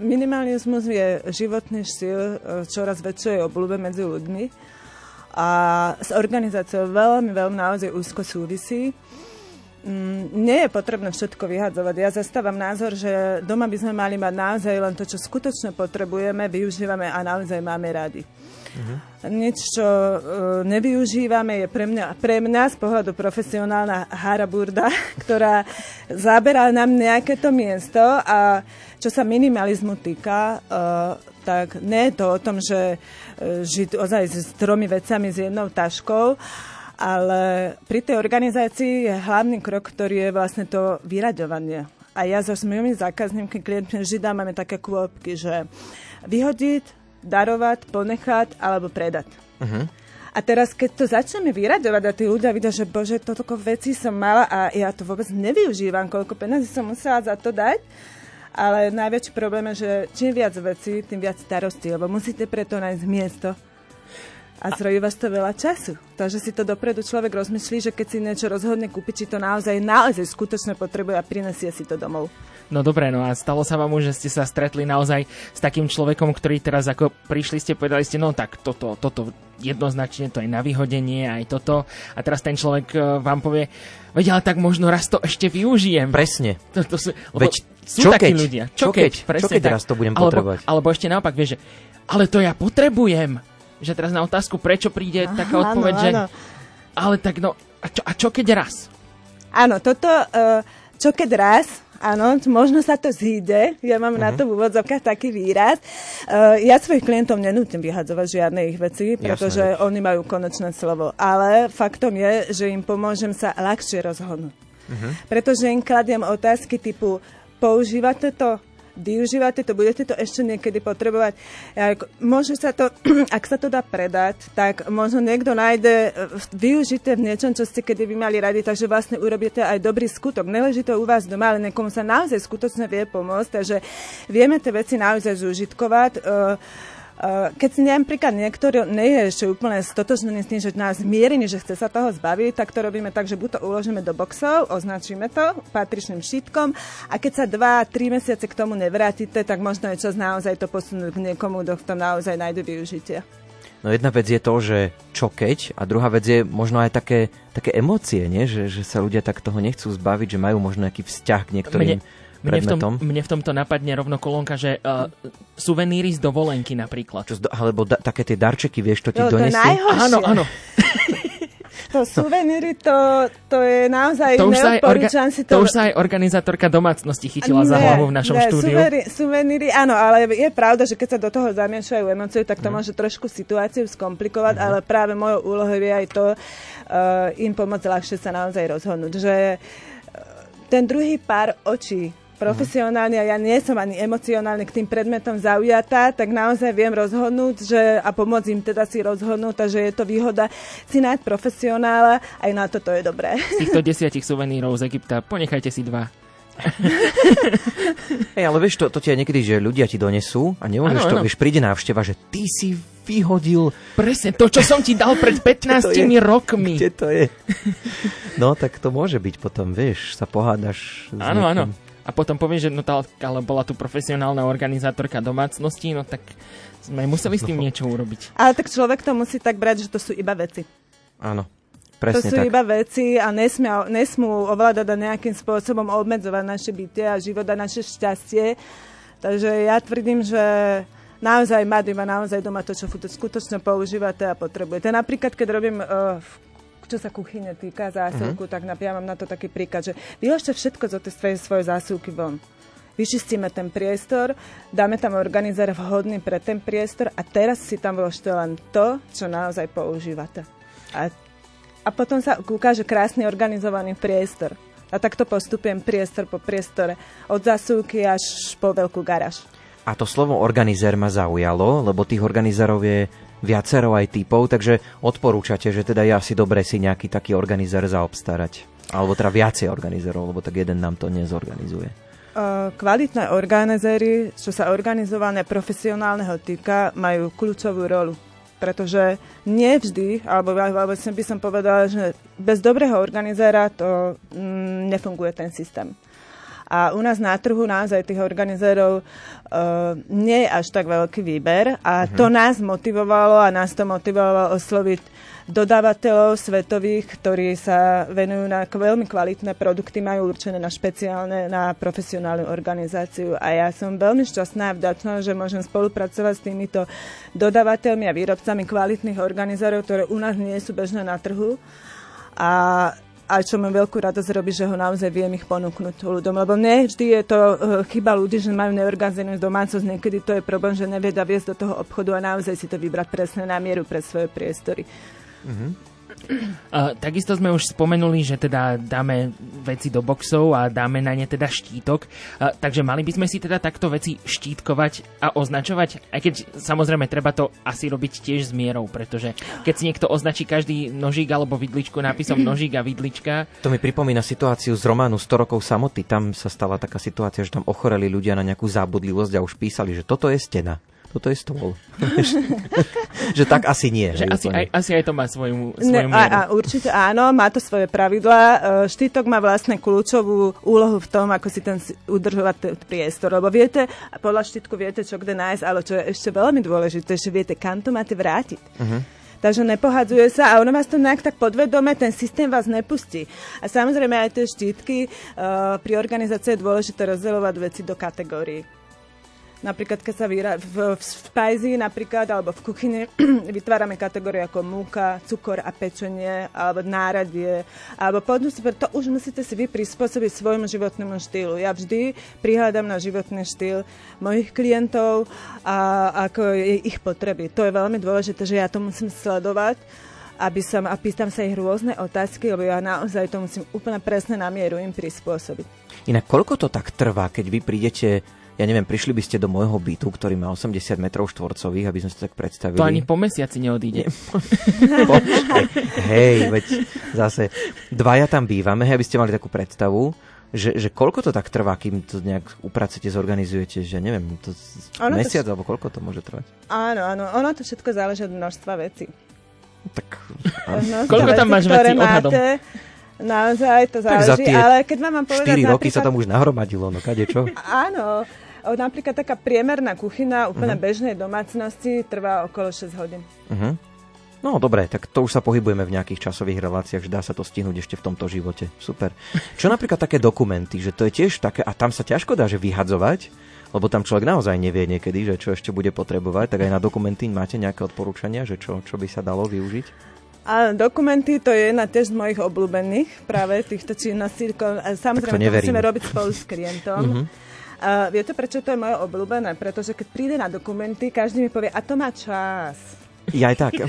Minimalizmus je životný štýl e, čoraz väčšej obľúbe medzi ľuďmi a s organizáciou veľmi, veľmi naozaj úzko súvisí. Nie je potrebné všetko vyhadzovať. Ja zastávam názor, že doma by sme mali mať naozaj len to, čo skutočne potrebujeme, využívame a naozaj máme radi. Nič, čo uh, nevyužívame, je pre mňa, pre mňa z pohľadu profesionálna haraburda, ktorá zaberá nám nejaké to miesto a čo sa minimalizmu týka, uh, tak nie je to o tom, že uh, žiť ozaj s tromi vecami, s jednou taškou, ale pri tej organizácii je hlavný krok, ktorý je vlastne to vyraďovanie. A ja so mojimi zákazníkmi, klientmi vždy dávame také kôpky, že vyhodiť, darovať, ponechať alebo predať. Uh-huh. A teraz, keď to začneme vyraďovať a tí ľudia vidia, že bože, toľko vecí som mala a ja to vôbec nevyužívam, koľko peniazí som musela za to dať, ale najväčší problém je, že čím viac vecí, tým viac starostí, lebo musíte preto nájsť miesto. A zrojí vás to veľa času. Takže si to dopredu človek rozmyslí, že keď si niečo rozhodne kúpiť, či to naozaj, naozaj skutočne potrebuje a prinesie si to domov. No dobre, no a stalo sa vám už, že ste sa stretli naozaj s takým človekom, ktorý teraz ako prišli ste, povedali ste, no tak toto, toto jednoznačne to je na vyhodenie, aj toto. A teraz ten človek e, vám povie, veď ale tak možno raz to ešte využijem. Presne. To, to sú, lebo Veď sú čo takí keď? ľudia. Čo keď? Čo keď raz to budem alebo, potrebovať? Alebo ešte naopak, vieš, že ale to ja potrebujem. Že teraz na otázku, prečo príde taká Áno, odpoveď, že áno. ale tak no, a čo, a čo keď raz? Áno, toto, uh, čo keď raz, áno, možno sa to zíde, ja mám uh-huh. na to v úvodzovkách taký výraz. Uh, ja svojich klientov nenútim vyhadzovať žiadne ich veci, pretože veď. oni majú konečné slovo. Ale faktom je, že im pomôžem sa ľahšie rozhodnúť. Uh-huh. Pretože im kladiem otázky typu, používate to? Využívate to, budete to ešte niekedy potrebovať. Môže sa to, ak sa to dá predať, tak možno niekto nájde e, využité v niečom, čo ste kedy by mali radi, takže vlastne urobíte aj dobrý skutok. Neleží to u vás doma, ale niekomu sa naozaj skutočne vie pomôcť, takže vieme tie veci naozaj zúžitkovať. Uh, keď si napríklad niektorý nie je ešte úplne stotožnený s tým, že nás mierený, že chce sa toho zbaviť, tak to robíme tak, že buď to uložíme do boxov, označíme to patričným štítkom a keď sa 2-3 mesiace k tomu nevrátite, tak možno je čas naozaj to posunúť k niekomu, kto v tom naozaj nájde využitie. No jedna vec je to, že čo keď a druhá vec je možno aj také, také emócie, nie? Že, že sa ľudia tak toho nechcú zbaviť, že majú možno nejaký vzťah k niektorým Mne v, tom, mne v tomto napadne rovno kolónka, že uh, suveníry z dovolenky napríklad. Čo, alebo da, také tie darčeky, vieš, to ti to je donesú. najhoršie. Áno, áno. To suveníry, to, to je naozaj To už, sa aj orga- si to už sa aj organizátorka domácnosti chytila za Ne, hlavu v našom ne, štúdiu. Suveníry, suveníry, áno, ale je pravda, že keď sa do toho zamiešajú emócie, tak to Mhm. môže trošku situáciu skomplikovať, ale práve mojou úlohou je aj to uh, im pomôcť ľahšie sa naozaj rozhodnúť. Že uh, ten druhý pár očí profesionálne a ja nie som ani emocionálne k tým predmetom zaujatá, tak naozaj viem rozhodnúť že, a pomôcť im teda si rozhodnúť, takže je to výhoda si nájsť profesionála, aj na to to je dobré. Z týchto desiatich suvenírov z Egypta ponechajte si dva. Hej, ale vieš, to, to ti aj niekedy, že ľudia ti donesú a nemôžeš to, áno. vieš, príde návšteva, že ty si vyhodil, Presne, to, čo som ti dal pred 15 to je? rokmi. kde to je. No, tak to môže byť potom, vieš, sa pohádaš. Áno, áno. A potom povieš, že no tá, ale bola tu profesionálna organizátorka domácnosti, no tak sme museli s tým No. niečo urobiť. Ale tak človek to musí tak brať, že to sú iba veci. Áno, To presne sú tak. iba veci a nesmia, nesmú ovládať a nejakým spôsobom obmedzovať naše bytie a život a naše šťastie. Takže ja tvrdím, že naozaj mať iba naozaj doma to, čo skutočne používate a potrebujete. Napríklad, keď robím uh, čo sa kuchyne týka zásilku, tak na, ja mám na to taký príklad, že vyložte všetko zo tej svojej, zásilky von. Vyčistíme ten priestor, dáme tam organizer vhodný pre ten priestor a teraz si tam vložte len to, čo naozaj používate. A a potom sa ukáže krásny organizovaný priestor. A takto postupujem priestor po priestore, od zasúky až po veľkú garáž. A to slovo organizér ma zaujalo, lebo tých organizérov je viacero aj typov, takže odporúčate, že teda je asi dobre si nejaký taký organizér zaobstarať. Alebo teda viacej organizérov, lebo tak jeden nám to nezorganizuje. Kvalitné organizéry, čo sa organizované profesionálneho týka, majú kľúčovú rolu. Pretože nie vždy, alebo, som by som povedala, že bez dobrého organizéra to mm, nefunguje ten systém. A u nás na trhu naozaj tých organizérov uh, nie je až tak veľký výber a Mhm. to nás motivovalo a nás to motivovalo osloviť dodávateľov svetových, ktorí sa venujú na veľmi kvalitné produkty, majú určené na špeciálne, na profesionálnu organizáciu. A ja som veľmi šťastná a vďačná, že môžem spolupracovať s týmito dodávateľmi a výrobcami kvalitných organizárov, ktoré u nás nie sú bežné na trhu. A a čo mi veľkú radosť robí, že ho naozaj viem ich ponúknuť ľuďom. Lebo nie vždy je to uh, chyba ľudí, že majú neorganizovanú domácnosť. Niekedy to je problém, že nevedia viesť do toho obchodu a naozaj si to vybrať presne na mieru pre svoje priestory. Uh, takisto sme už spomenuli, že teda dáme veci do boxov a dáme na ne teda štítok. Uh, takže mali by sme si teda takto veci štítkovať a označovať, aj keď samozrejme treba to asi robiť tiež s mierou, pretože keď si niekto označí každý nožík alebo vidličku nápisom nožík a vidlička, To mi pripomína situáciu z románu 100 rokov samoty. Tam sa stala taká situácia, že tam ochoreli ľudia na nejakú zábudlivosť a už písali, že toto je stena. Toto je stôl. že tak asi nie. že asi aj, asi aj to má svoju, Ne, svoju a, mieru. a určite áno, má to svoje pravidlá. E, Štítok má vlastne kľúčovú úlohu v tom, ako si ten udržovať ten priestor. Lebo viete, a podľa štítku viete, čo kde nájsť, ale čo je ešte veľmi dôležité, že viete, kam to máte vrátiť. Takže nepohadzuje sa a ono vás to nejak tak podvedome, ten systém vás nepustí. A samozrejme aj tie štítky, uh, pri organizácii je dôležité rozdielovať veci do kategórií. Napríklad, keď sa vyra- v, v, spajzi napríklad, alebo v kuchyni vytvárame kategórie ako múka, cukor a pečenie, alebo náradie, alebo podnosť, to už musíte si vy prispôsobiť svojmu životnému štýlu. Ja vždy prihľadám na životný štýl mojich klientov a ako je ich potreby. To je veľmi dôležité, že ja to musím sledovať aby som, a pýtam sa ich rôzne otázky, lebo ja naozaj to musím úplne presne na mieru im prispôsobiť. Inak koľko to tak trvá, keď vy prídete, ja neviem, prišli by ste do môjho bytu, ktorý má 80 metrov štvorcových, aby sme si to tak predstavili. To ani po mesiaci neodíde. Počkaj, hej, veď zase dvaja tam bývame, hej, aby ste mali takú predstavu, že, že koľko to tak trvá, kým to nejak upracete, zorganizujete, že neviem, to Ono to mesiac, vš- alebo koľko to môže trvať? Áno, áno, ono to všetko záleží od množstva vecí. Tak, Koľko tam máš vecí odhadom? máte, Naozaj to záleží, ale keď vám mám povedať 4 roky sa tam už nahromadilo, no kade čo? Áno, napríklad taká priemerná kuchyna úplne Mhm. bežnej domácnosti trvá okolo 6 hodín. Uh-huh. No dobre, tak to už sa pohybujeme v nejakých časových reláciách, že dá sa to stihnúť ešte v tomto živote. Super. Čo napríklad také dokumenty, že to je tiež také, a tam sa ťažko dá, že vyhadzovať, lebo tam človek naozaj nevie niekedy, že čo ešte bude potrebovať, tak aj na dokumenty máte nejaké odporúčania, že čo, čo by sa dalo využiť? A dokumenty to je jedna tiež z mojich obľúbených práve týchto činností. A Samozrejme, to neverím. musíme robiť spolu s klientom. A viete, prečo to je moje obľúbené? Pretože keď príde na dokumenty, každý mi povie, a to má čas. Ja aj tak.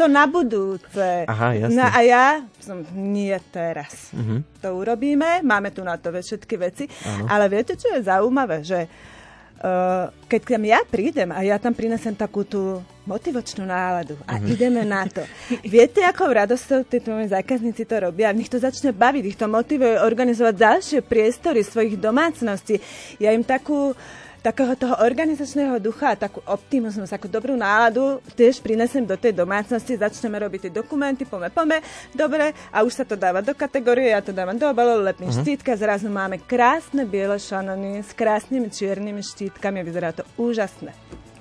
To na budúce. Aha, jasne. No a ja som, nie teraz. Mhm. To urobíme, máme tu na to všetky veci. Ale viete, čo je zaujímavé? Že uh, keď tam ja prídem a ja tam prinesem takú tú motivačnú náladu a Mhm. ideme na to. Viete, akou radosťou títo moji zákazníci to robia? Nech to začne baviť, ich to motivuje organizovať ďalšie priestory svojich domácností. Ja im takú takého toho organizačného ducha a takú optimizmus, takú dobrú náladu tiež prinesem do tej domácnosti, začneme robiť tie dokumenty, pome, pome, dobre, a už sa to dáva do kategórie, ja to dávam do obalov, lepím uh-huh. štítka, zrazu máme krásne biele šanony s krásnymi čiernymi štítkami, vyzerá to úžasné.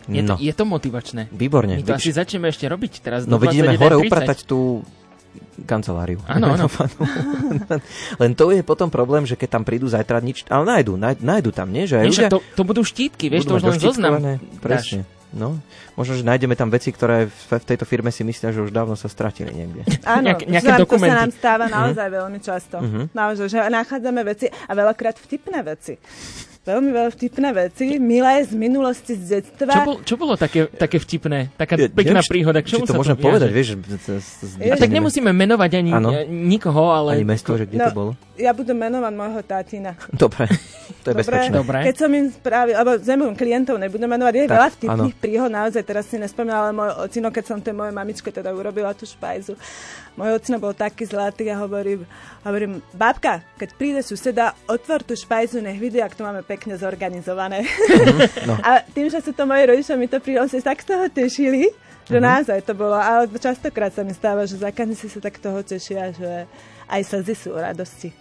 Je to, No. je to motivačné. Výborne. My to asi Veď- začneme ešte robiť teraz. No 21:30. hore upratať tú kanceláriu. Áno, áno. Len to je potom problém, že keď tam prídu zajtra nič, ale nájdu, nájdu, tam, nie? Že aj Nie, ľudia to, to budú štítky, vieš, to budú už mať len zoznam. Presne. No, možno, že nájdeme tam veci, ktoré v, v tejto firme si myslia, že už dávno sa stratili niekde. Áno, Nejak- nejaké to dokumenty. sa nám stáva naozaj veľmi často. Naozaj, že nachádzame veci a veľakrát vtipné veci. Veľmi veľa vtipné veci, milé z minulosti, z detstva. Čo, bol, čo bolo také, také vtipné? Taká Ja pekná neviem, či- príhoda. K či čomu to sa môžem viaže? povedať, vieš, A tak nemusíme menovať ani Áno. e, nikoho, ale... Ani mesto, že kde to bolo. Ja budem menovať môjho tátina. Dobre, to je bezpečné. Dobre. Keď som im spravil, alebo mojim klientov nebudem menovať, je Tak, veľa vtipných áno. príhod, naozaj teraz si nespomínala, ale môj ocino, keď som tej mojej mamičke teda urobila tú špajzu, môj ocino bol taký zlatý a hovorím, hovorím, babka, keď príde suseda, otvor tú špajzu, nech vidí, ak to máme pekne zorganizované. no. A tým, že sú to moji rodičia, mi to prinosili, tak z toho tešili, že naozaj to bolo. Ale častokrát sa mi stáva, že zákazníci sa tak toho tešia, že aj slzy sú radosti.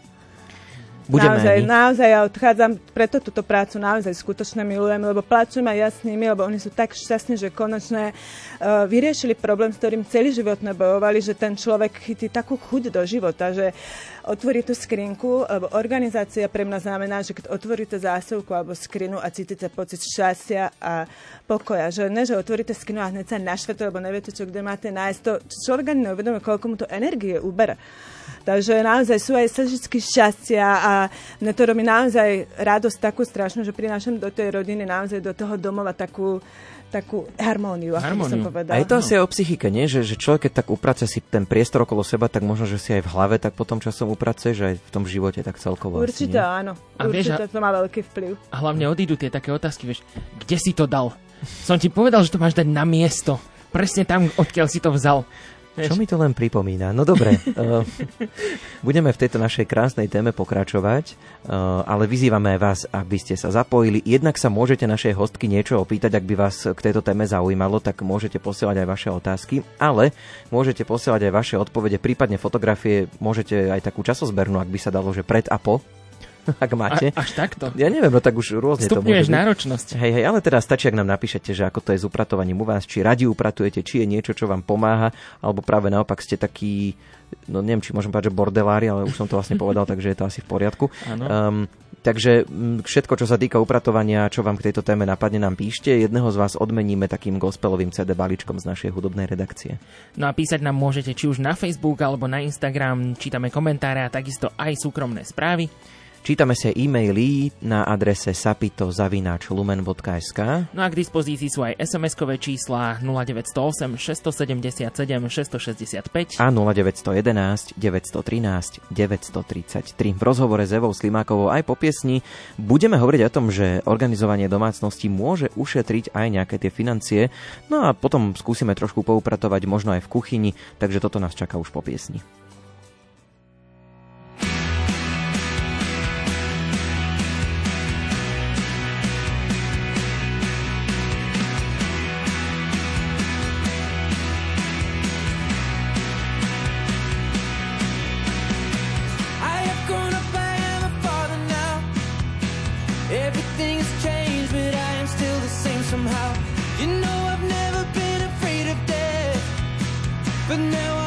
Budeme naozaj, aj my. naozaj ja odchádzam, preto túto prácu naozaj skutočne milujem, lebo plačem aj ja s nimi, lebo oni sú tak šťastní, že konečne uh, vyriešili problém, s ktorým celý život nebojovali, že ten človek chytí takú chuť do života, že otvorí tú skrinku, lebo organizácia pre mňa znamená, že keď otvoríte zásilku alebo skrinu a cítite pocit šťastia a pokoja, že ne, že otvoríte skrinu a hneď sa našvete, lebo neviete, čo kde máte nájsť, to človek ani neuvedomuje, koľko mu to energie ubera. Takže naozaj sú aj slžičky šťastia a mne to robí naozaj radosť takú strašnú, že prinášam do tej rodiny naozaj do toho domova takú, takú harmóniu, ako by som Harmóniu. povedala. A je to asi aj o psychike, nie? Že, že človek, keď tak uprace si ten priestor okolo seba, tak možno, že si aj v hlave tak potom časom uprace, že aj v tom živote tak celkovo. Určite asi, áno. A vieš, Určite to má veľký vplyv. A hlavne odídu tie také otázky, vieš, kde si to dal? Som ti povedal, že to máš dať na miesto. Presne tam, odkiaľ si to vzal. Čo mi to len pripomína? No dobre, uh, budeme v tejto našej krásnej téme pokračovať, uh, ale vyzývame vás, aby ste sa zapojili. Jednak sa môžete našej hostky niečo opýtať, ak by vás k tejto téme zaujímalo, tak môžete posielať aj vaše otázky, ale môžete posielať aj vaše odpovede, prípadne fotografie, môžete aj takú časozbernú, ak by sa dalo, že pred a po, ak máte. A, až takto. Ja neviem, no tak už rôzne to Stupňuješ môže byť. náročnosť. Hej, hej, ale teda stačí, ak nám napíšete, že ako to je s upratovaním u vás, či radi upratujete, či je niečo, čo vám pomáha, alebo práve naopak ste takí, no neviem, či môžem povedať, že bordelári, ale už som to vlastne povedal, takže je to asi v poriadku. Áno. Um, takže mm, všetko, čo sa týka upratovania, čo vám k tejto téme napadne, nám píšte. Jedného z vás odmeníme takým gospelovým CD balíčkom z našej hudobnej redakcie. No a písať nám môžete či už na Facebook alebo na Instagram, čítame komentáre a takisto aj súkromné správy. Čítame si e-maily na adrese sapito.lumen.sk No a k dispozícii sú aj SMS-kové čísla 0908 677 665 a 0911 913 933. V rozhovore s Evou Slimákovou aj po piesni budeme hovoriť o tom, že organizovanie domácnosti môže ušetriť aj nejaké tie financie, no a potom skúsime trošku poupratovať možno aj v kuchyni, takže toto nás čaká už po piesni. But now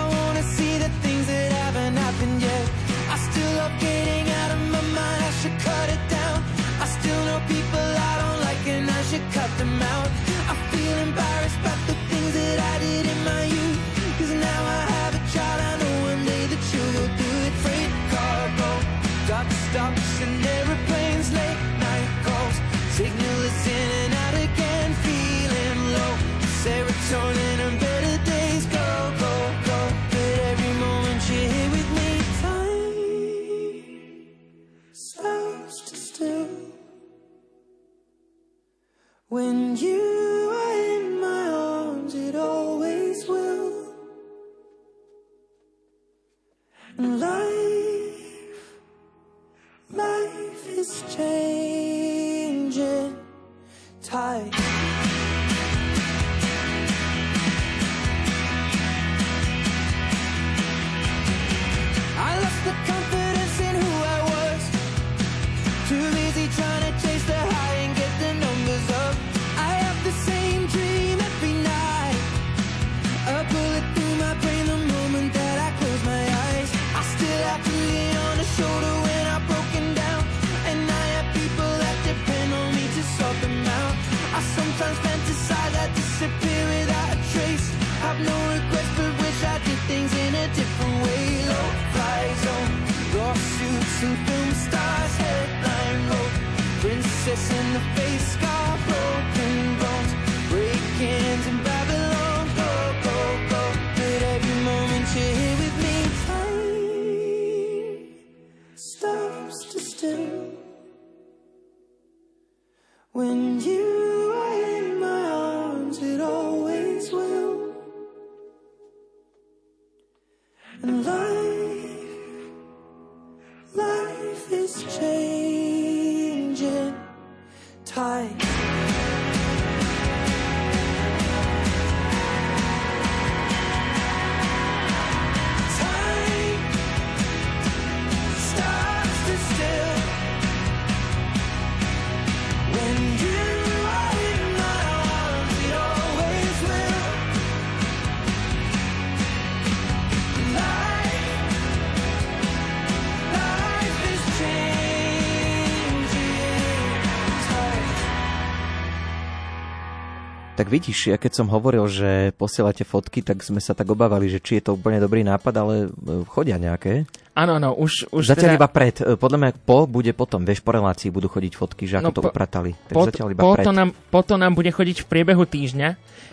Tak vidíš, ja keď som hovoril, že posielate fotky, tak sme sa tak obávali, že či je to úplne dobrý nápad, ale e, chodia nejaké. Áno, áno, už, už zatiaľ teda... iba pred. E, Podľa mňa po bude potom, vieš, po relácii budú chodiť fotky, že ako No, to po- upratali. Takže po, zatiaľ iba po, pred. to nám, po to nám bude chodiť v priebehu týždňa.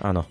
Áno.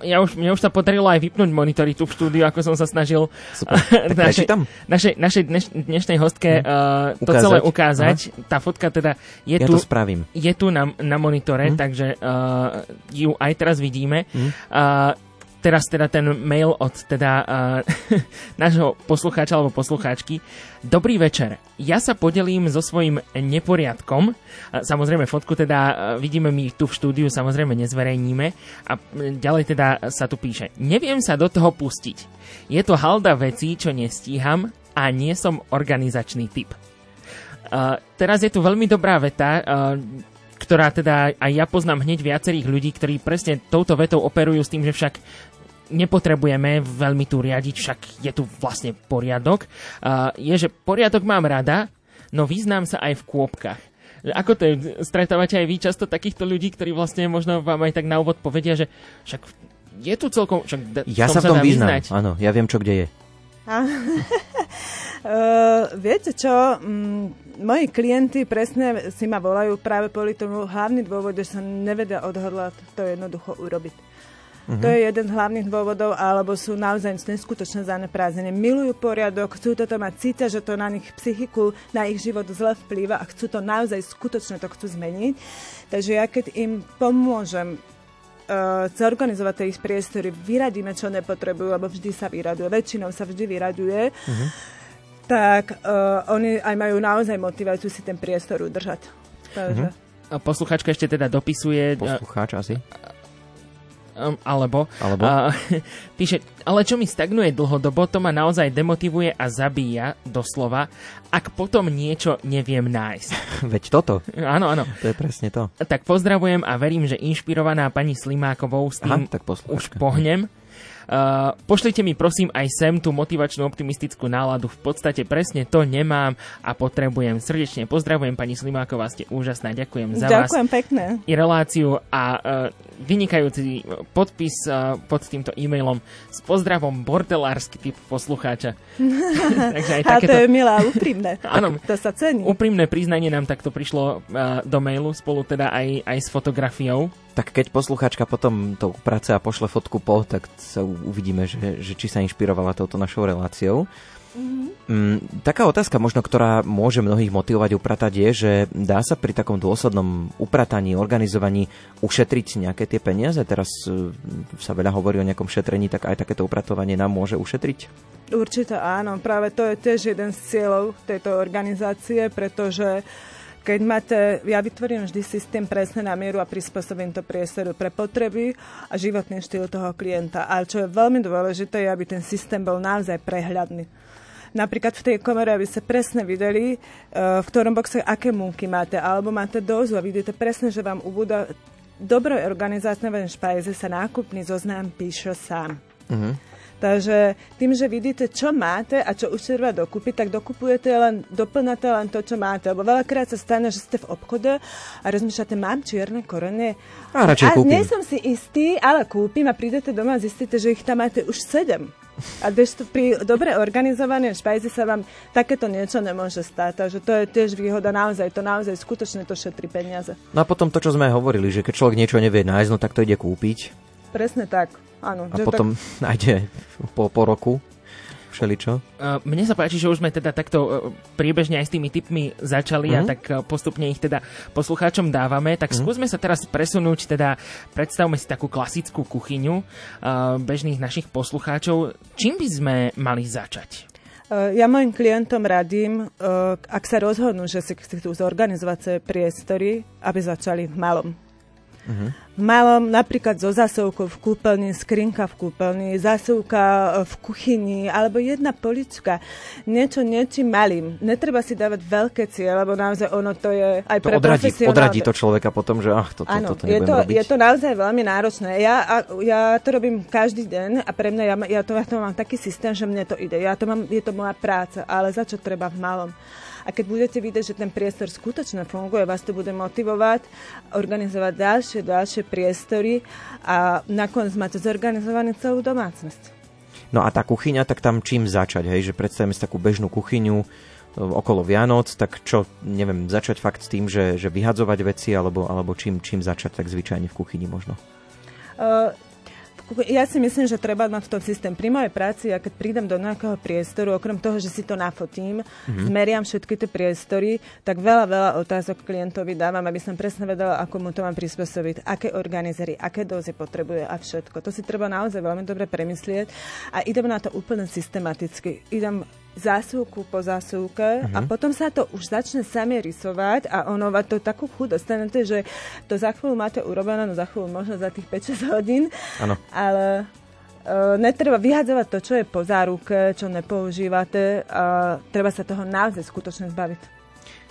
Ja už, mne už sa podarilo aj vypnúť monitory tu v štúdiu, ako som sa snažil Super. Tak našej, našej, našej dneš, dnešnej hostke uh, to Ukázať. celé ukázať. Tá fotka teda je Ja tu, to spravím. je tu na, na monitore, Hm. takže uh, ju aj teraz vidíme. Hm. Uh, teraz teda ten mail od teda uh, nášho poslucháča alebo poslucháčky. Dobrý večer. Ja sa podelím so svojím neporiadkom. Samozrejme, fotku teda uh, vidíme my tu v štúdiu, samozrejme nezverejníme. A ďalej teda sa tu píše. Neviem sa do toho pustiť. Je to halda vecí, čo nestíham a nie som organizačný typ. Uh, teraz je tu veľmi dobrá veta, uh, ktorá teda aj ja poznám hneď viacerých ľudí, ktorí presne touto vetou operujú s tým, že však nepotrebujeme veľmi tu riadiť, však je tu vlastne poriadok. Uh, je, že poriadok mám rada, no vyznám sa aj v kôpkach. Ako to je? Stretávate aj vy často takýchto ľudí, ktorí vlastne možno vám aj tak na úvod povedia, že však je tu celkom... Však da, Ja sa v tom vyznám. vyznať. Áno, ja viem, čo kde je. Uh, viete čo, mm, moji klienti presne si ma volajú práve kvôli tomu hlavný dôvod, že sa nevedia odhodlať to jednoducho urobiť. To je jeden z hlavných dôvodov, alebo sú naozaj neskutočne zaneprázdnení. Milujú poriadok, chcú toto mať, cítia, že to na nich psychiku, na ich život zle vplýva a chcú to naozaj skutočne to chcú zmeniť. Takže ja keď im pomôžem uh, zorganizovať tie ich priestory, vyradíme, čo nepotrebujú, lebo vždy sa vyraduje, väčšinou sa vždy vyraduje, tak uh, oni aj majú naozaj motiváciu si ten priestor udržať. Takže, A Posluchačka ešte teda dopisuje... Poslucháč asi. Um, alebo, Alebo? A, píše, ale čo mi stagnuje dlhodobo, to ma naozaj demotivuje a zabíja, doslova, ak potom niečo neviem nájsť. Veď toto. áno, áno. To je presne to. Tak pozdravujem a verím, že inšpirovaná pani Slimákovou s tým Aha, tak už pohnem. Uh, pošlite mi prosím aj sem tú motivačnú optimistickú náladu. V podstate presne to nemám a potrebujem. Srdečne pozdravujem pani Slimáková, ste úžasná. Ďakujem za vás Ďakujem pekne. i reláciu a uh, vynikajúci podpis uh, pod týmto e-mailom s pozdravom bordelársky typ poslucháča. Takže aj A to takéto je milé a úprimné. Áno. To sa cení. úprimné priznanie nám takto prišlo uh, do mailu spolu teda aj, aj s fotografiou. Tak keď poslucháčka potom to uprace a pošle fotku po, tak sa uvidíme, že, že či sa inšpirovala touto našou reláciou. Mm, taká otázka možno, ktorá môže mnohých motivovať upratať je, že dá sa pri takom dôslednom uprataní, organizovaní ušetriť nejaké tie peniaze? Teraz e, sa veľa hovorí o nejakom šetrení, tak aj takéto upratovanie nám môže ušetriť? Určite áno, práve to je tiež jeden z cieľov tejto organizácie, pretože keď máte, ja vytvorím vždy systém presne na mieru a prispôsobím to priestoru pre potreby a životný štýl toho klienta. Ale čo je veľmi dôležité, je, aby ten systém bol naozaj prehľadný. Napríklad v tej komore, aby ste presne videli, eh, v ktorom boxe aké múky máte, alebo máte dozu a vidíte presne, že vám ubúda dobroj organizácnej špajze sa nákupný zoznam píše sám. Takže tým, že vidíte, čo máte a čo už treba dokúpiť, tak dokupujete len, doplňate len to, čo máte. Lebo veľakrát sa stane, že ste v obchode a rozmýšľate, mám čierne korene. A radšej a kúpim. nie som si istý, ale kúpim a prídete doma a zistíte, že ich tam máte už sedem. A kdežto pri dobre organizovanej špajzi sa vám takéto niečo nemôže stať. Takže to je tiež výhoda naozaj. To naozaj skutočne to šetrí peniaze. No a potom to, čo sme hovorili, že keď človek niečo nevie nájsť, no tak to ide kúpiť Presne tak. Áno. a potom nájde po, po roku všeličo. Uh, mne sa páči, že už sme teda takto uh, priebežne aj s tými tipmi začali mm-hmm. a tak uh, postupne ich teda poslucháčom dávame. Tak mm-hmm. skúsme sa teraz presunúť, teda predstavme si takú klasickú kuchyňu bežných našich poslucháčov. Čím by sme mali začať? Ja mojim klientom radím, ak sa rozhodnú, že si chcú zorganizovať svoje priestory, aby začali v malom. V malom, napríklad so zásuvkou v kúpeľni, skrinka v kúpeľni, zásuvka e, v kuchyni, alebo jedna polička. Niečo niečím malým. Netreba si dávať veľké cieľe, lebo naozaj ono to je aj To pre odradí, odradí to človeka potom, že ach, toto, Áno, toto je to, robiť. je to naozaj veľmi náročné. Ja, a, ja to robím každý deň a pre mňa, ja, ja, to, ja to mám taký systém, že mne to ide. Ja to mám, je to moja práca, ale začať treba v malom. A keď budete vidieť, že ten priestor skutočne funguje, vás to bude motivovať organizovať ďalšie, ďalšie priestory a nakoniec máte zorganizovanú celú domácnosť. No a tá kuchyňa, tak tam čím začať, hej? Že predstavíme si takú bežnú kuchyňu e, okolo Vianoc, tak čo, neviem, začať fakt s tým, že, že vyhadzovať veci, alebo, alebo čím, čím začať tak zvyčajne v kuchyni možno? Uh, ja si myslím, že treba mať v tom systém. Pri mojej práci, ja keď prídem do nejakého priestoru, okrem toho, že si to nafotím, mm-hmm. zmeriam všetky tie priestory, tak veľa, veľa otázok klientovi dávam, aby som presne vedela, ako mu to mám prispôsobiť, aké organizery, aké dozy potrebuje a všetko. To si treba naozaj veľmi dobre premyslieť a idem na to úplne systematicky. Idem zásuvku po zásuvke uh-huh. a potom sa to už začne sami rysovať a ono to takú chuť dostanete, že to za chvíľu máte urobené, no za chvíľu možno za tých 5-6 hodín, Áno. ale uh, netreba vyhadzovať to, čo je po záruke, čo nepoužívate a treba sa toho naozaj skutočne zbaviť.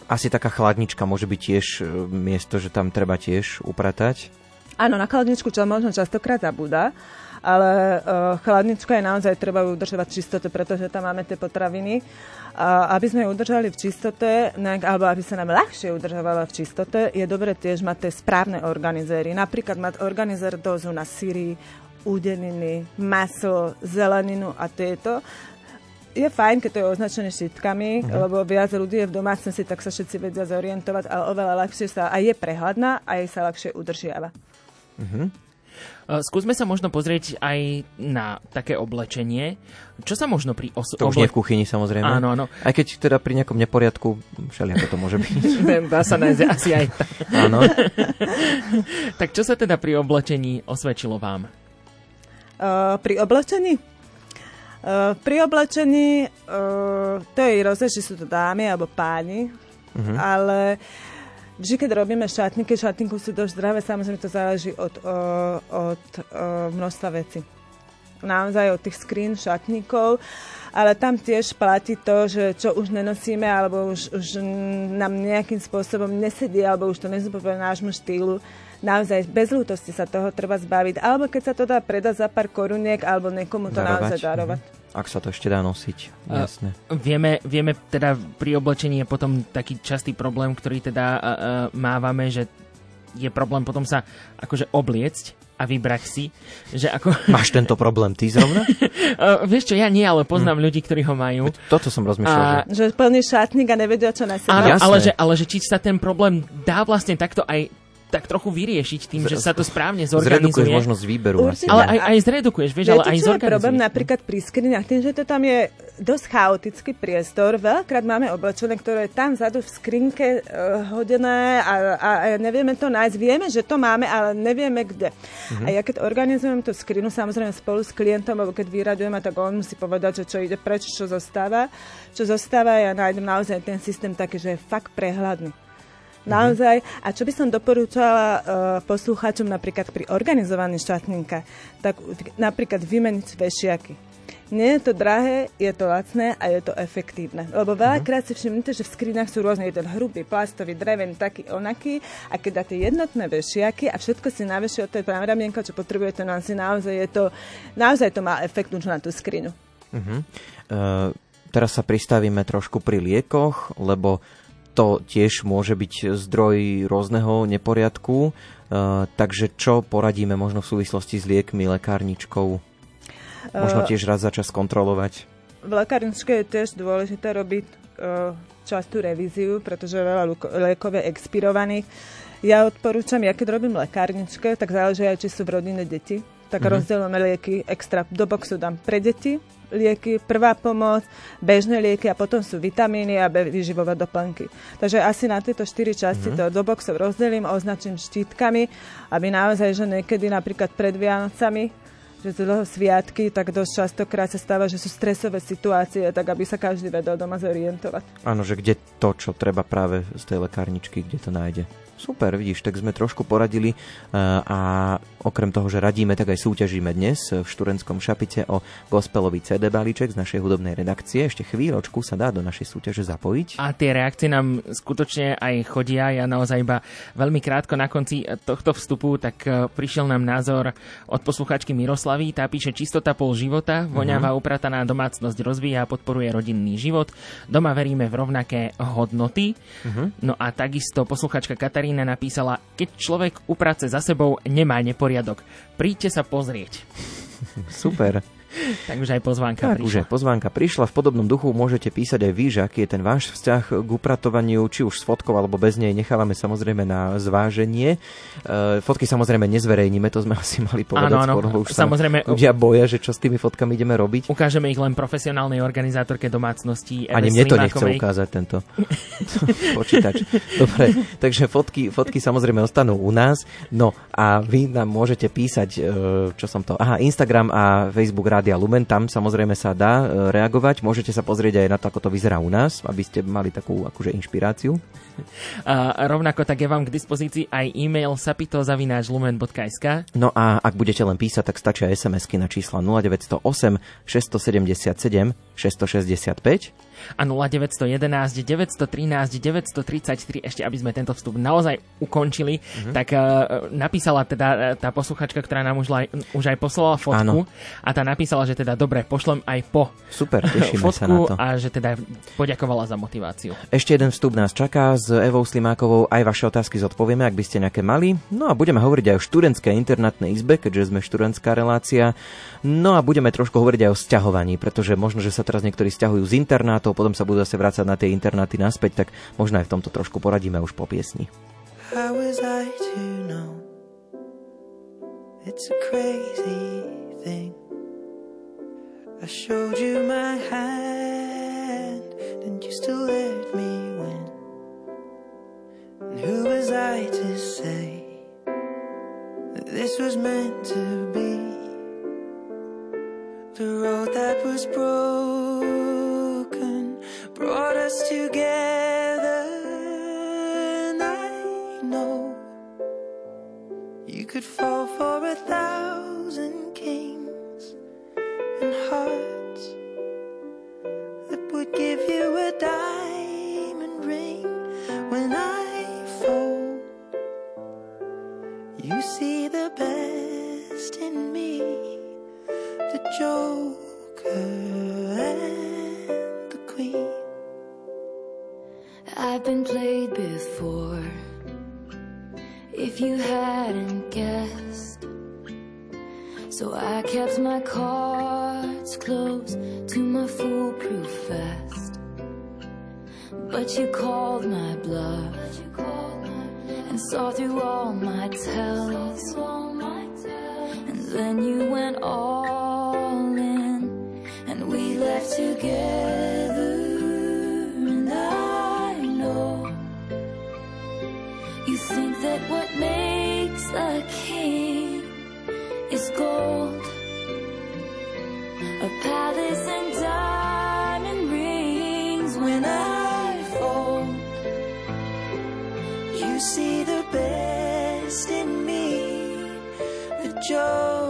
Asi taká chladnička môže byť tiež e, miesto, že tam treba tiež upratať. Áno, na chladničku čo možno častokrát zabúda, ale uh, chladnička je naozaj treba udržovať v čistote, pretože tam máme tie potraviny. A aby sme ju udržali v čistote, alebo aby sa nám ľahšie udržovala v čistote, je dobre tiež mať tie správne organizéry. Napríklad mať organizér dozu na syry, údeniny, maso, zeleninu a tieto. Je fajn, keď to je označené štítkami, uh-huh. lebo viac ľudí je v domácnosti, tak sa všetci vedia zorientovať, ale oveľa ľahšie sa aj je prehľadná a jej sa ľahšie udržiava. Uh-huh. Uh, Skúsme sa možno pozrieť aj na také oblečenie. Čo sa možno pri os- To už nie v kuchyni samozrejme. Áno, áno. Aj keď teda pri nejakom neporiadku, všelijako to môže byť. Dá sa nájsť asi aj tak. Áno. tak čo sa teda pri oblečení osvedčilo vám? Uh, pri oblečení? Uh, pri oblečení uh, to je rozdiel, či sú to dámy alebo páni, uh-huh. ale vždy, keď robíme šatníky, šatníku sú dosť zdravé, samozrejme to záleží od, uh, od uh, množstva vecí. Naozaj od tých skrín šatníkov, ale tam tiež platí to, že čo už nenosíme, alebo už, už nám nejakým spôsobom nesedí, alebo už to nezodpovedá nášmu štýlu, naozaj bez ľútosti sa toho treba zbaviť. Alebo keď sa to dá predať za pár koruniek, alebo niekomu to Darovať. naozaj darovať. Mhm. Ak sa to ešte dá nosiť, jasné. Vieme, vieme teda pri oblečení je potom taký častý problém, ktorý teda uh, uh, mávame, že je problém potom sa akože obliecť a vybrať si, že ako... Máš tento problém ty zrovna? uh, vieš čo, ja nie, ale poznám hmm. ľudí, ktorí ho majú. Toto som rozmýšľal. A- že... Že plný šatník a nevedia, čo na seba. Áno, ale že, ale že či sa ten problém dá vlastne takto aj tak trochu vyriešiť tým, že sa to správne Zredukuješ zorganizuje. možnosť výberu. Určite. Asi, Ale aj, aj zredukuješ, vieš, ale Viete, aj čo je zorganizuješ. problém napríklad pri skrinách? Tým, že to tam je dosť chaotický priestor, veľakrát máme oblečené, ktoré je tam vzadu v skrinke uh, hodené a, a, a nevieme to nájsť. Vieme, že to máme, ale nevieme kde. A ja keď organizujem tú skrinu, samozrejme spolu s klientom, alebo keď vyradujeme, tak on musí povedať, že čo ide preč, čo zostáva. Čo zostáva, ja nájdem naozaj ten systém taký, že je fakt prehľadný. Naozaj. A čo by som doporúčala uh, poslucháčom napríklad pri organizovaní šatníka, tak napríklad vymeniť vešiaky. Nie je to drahé, je to lacné a je to efektívne. Lebo veľakrát si všimnete, že v skrinách sú rôzne jeden hrubý, plastový, drevený, taký, onaký. A keď dáte jednotné vešiaky a všetko si navešia od tej ramienka, čo potrebujete, no asi naozaj je to, naozaj to má efekt už na tú skrinu. Uh-huh. Uh, teraz sa pristavíme trošku pri liekoch, lebo to tiež môže byť zdroj rôzneho neporiadku. Uh, takže čo poradíme možno v súvislosti s liekmi, lekárničkou? Možno tiež raz za čas kontrolovať. V lekárničke je tiež dôležité robiť uh, častú revíziu, pretože veľa liekov je expirovaných. Ja odporúčam, ja keď robím lekárničke, tak záleží aj, či sú v rodine deti. Tak mm-hmm. rozdielujeme lieky extra do boxu dám pre deti, lieky, prvá pomoc, bežné lieky a potom sú vitamíny a výživové doplnky. Takže asi na tieto štyri časti mm-hmm. to do boxov rozdelím, označím štítkami, aby naozaj, že niekedy napríklad pred Vianocami že sú dlho sviatky, tak dosť častokrát sa stáva, že sú stresové situácie, tak aby sa každý vedel doma zorientovať. Áno, že kde to, čo treba práve z tej lekárničky, kde to nájde. Super, vidíš, tak sme trošku poradili eh, a okrem toho, že radíme, tak aj súťažíme dnes v Šturentskom šapite o gospelový CD balíček z našej hudobnej redakcie. Ešte chvíľočku sa dá do našej súťaže zapojiť. A tie reakcie nám skutočne aj chodia. Ja naozaj iba veľmi krátko na konci tohto vstupu, tak eh, prišiel nám názor od posluchačky Miroslavy. Tá píše čistota pol života, voňavá uprataná domácnosť rozvíja a podporuje rodinný život. Doma veríme v rovnaké hodnoty. No a takisto posluchačka Katarína napísala, keď človek uprace za sebou, nemá neporiadok. Príďte sa pozrieť. Super. Tak už aj pozvánka Tak, prišla. už aj pozvánka prišla. V podobnom duchu môžete písať aj vy, že aký je ten váš vzťah k upratovaniu, či už s fotkou alebo bez nej. Nechávame samozrejme na zváženie. E, fotky samozrejme nezverejníme, to sme asi mali povedať Áno, áno. skôr, už sa Samozrejme, ľudia boja, že čo s tými fotkami ideme robiť. Ukážeme ich len profesionálnej organizátorke domácnosti. Eve Ani mne to nechce ukázať tento počítač. Dobre, takže fotky, fotky samozrejme ostanú u nás. No a vy nám môžete písať, e, čo som to... Aha, Instagram a Facebook Rádia Lumen, tam samozrejme sa dá e, reagovať. Môžete sa pozrieť aj na to, ako to vyzerá u nás, aby ste mali takú akože inšpiráciu. A rovnako tak je vám k dispozícii aj e-mail sapito.lumen.sk No a ak budete len písať, tak stačia SMS-ky na čísla 0908 677 665 a 0911 913 933, ešte aby sme tento vstup naozaj ukončili, Mhm. tak uh, napísala teda uh, tá posluchačka, ktorá nám už, aj, už aj poslala fotku a tá napísala, že teda dobre, pošlem aj po Super, tešíme sa na fotku to. a že teda poďakovala za motiváciu. Ešte jeden vstup nás čaká s Evou Slimákovou. Aj vaše otázky zodpovieme, ak by ste nejaké mali. No a budeme hovoriť aj o študentskej internátnej izbe, keďže sme študentská relácia. No a budeme trošku hovoriť aj o sťahovaní, pretože možno, že sa teraz niektorí sťahujú z internátov, potom sa budú zase vrácať na tie internáty naspäť, tak možno aj v tomto trošku poradíme už po piesni. How was I to know? It's a crazy thing. I showed you my hand, and you still let me win. And who was I to say that this was meant to be? The road that was broken brought us together, and I know you could fall for a thousand kings and hearts that would give you a diamond ring. When I fall, You see the best joker and the queen. I've been played before. If you hadn't guessed, so I kept my cards close to my foolproof vest. But you called my bluff and saw through all my tells. And then you went all see the best in me, the joker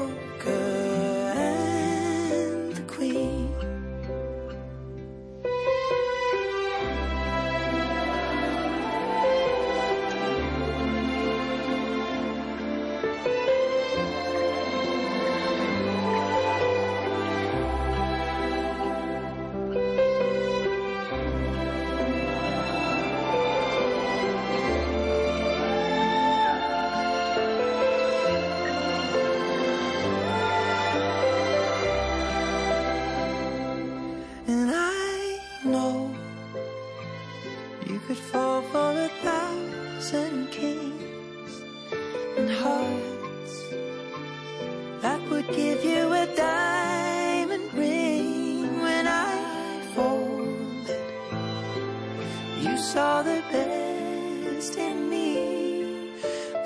You saw the best in me,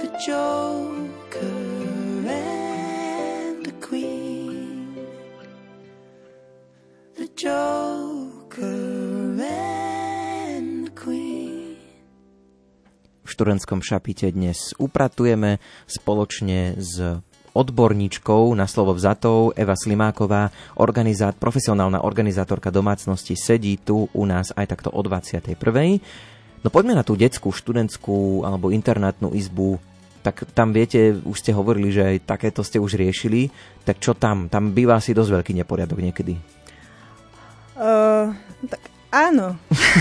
the joker and the queen the Joker. V študentskom šapite dnes upratujeme spoločne s odborníčkou na slovo vzatou Eva Slimáková, organizát, profesionálna organizátorka domácnosti, sedí tu u nás aj takto o 21. No poďme na tú detskú, študentskú alebo internátnu izbu. Tak tam viete, už ste hovorili, že aj takéto ste už riešili. Tak čo tam? Tam býva asi dosť veľký neporiadok niekedy. Uh, tak áno.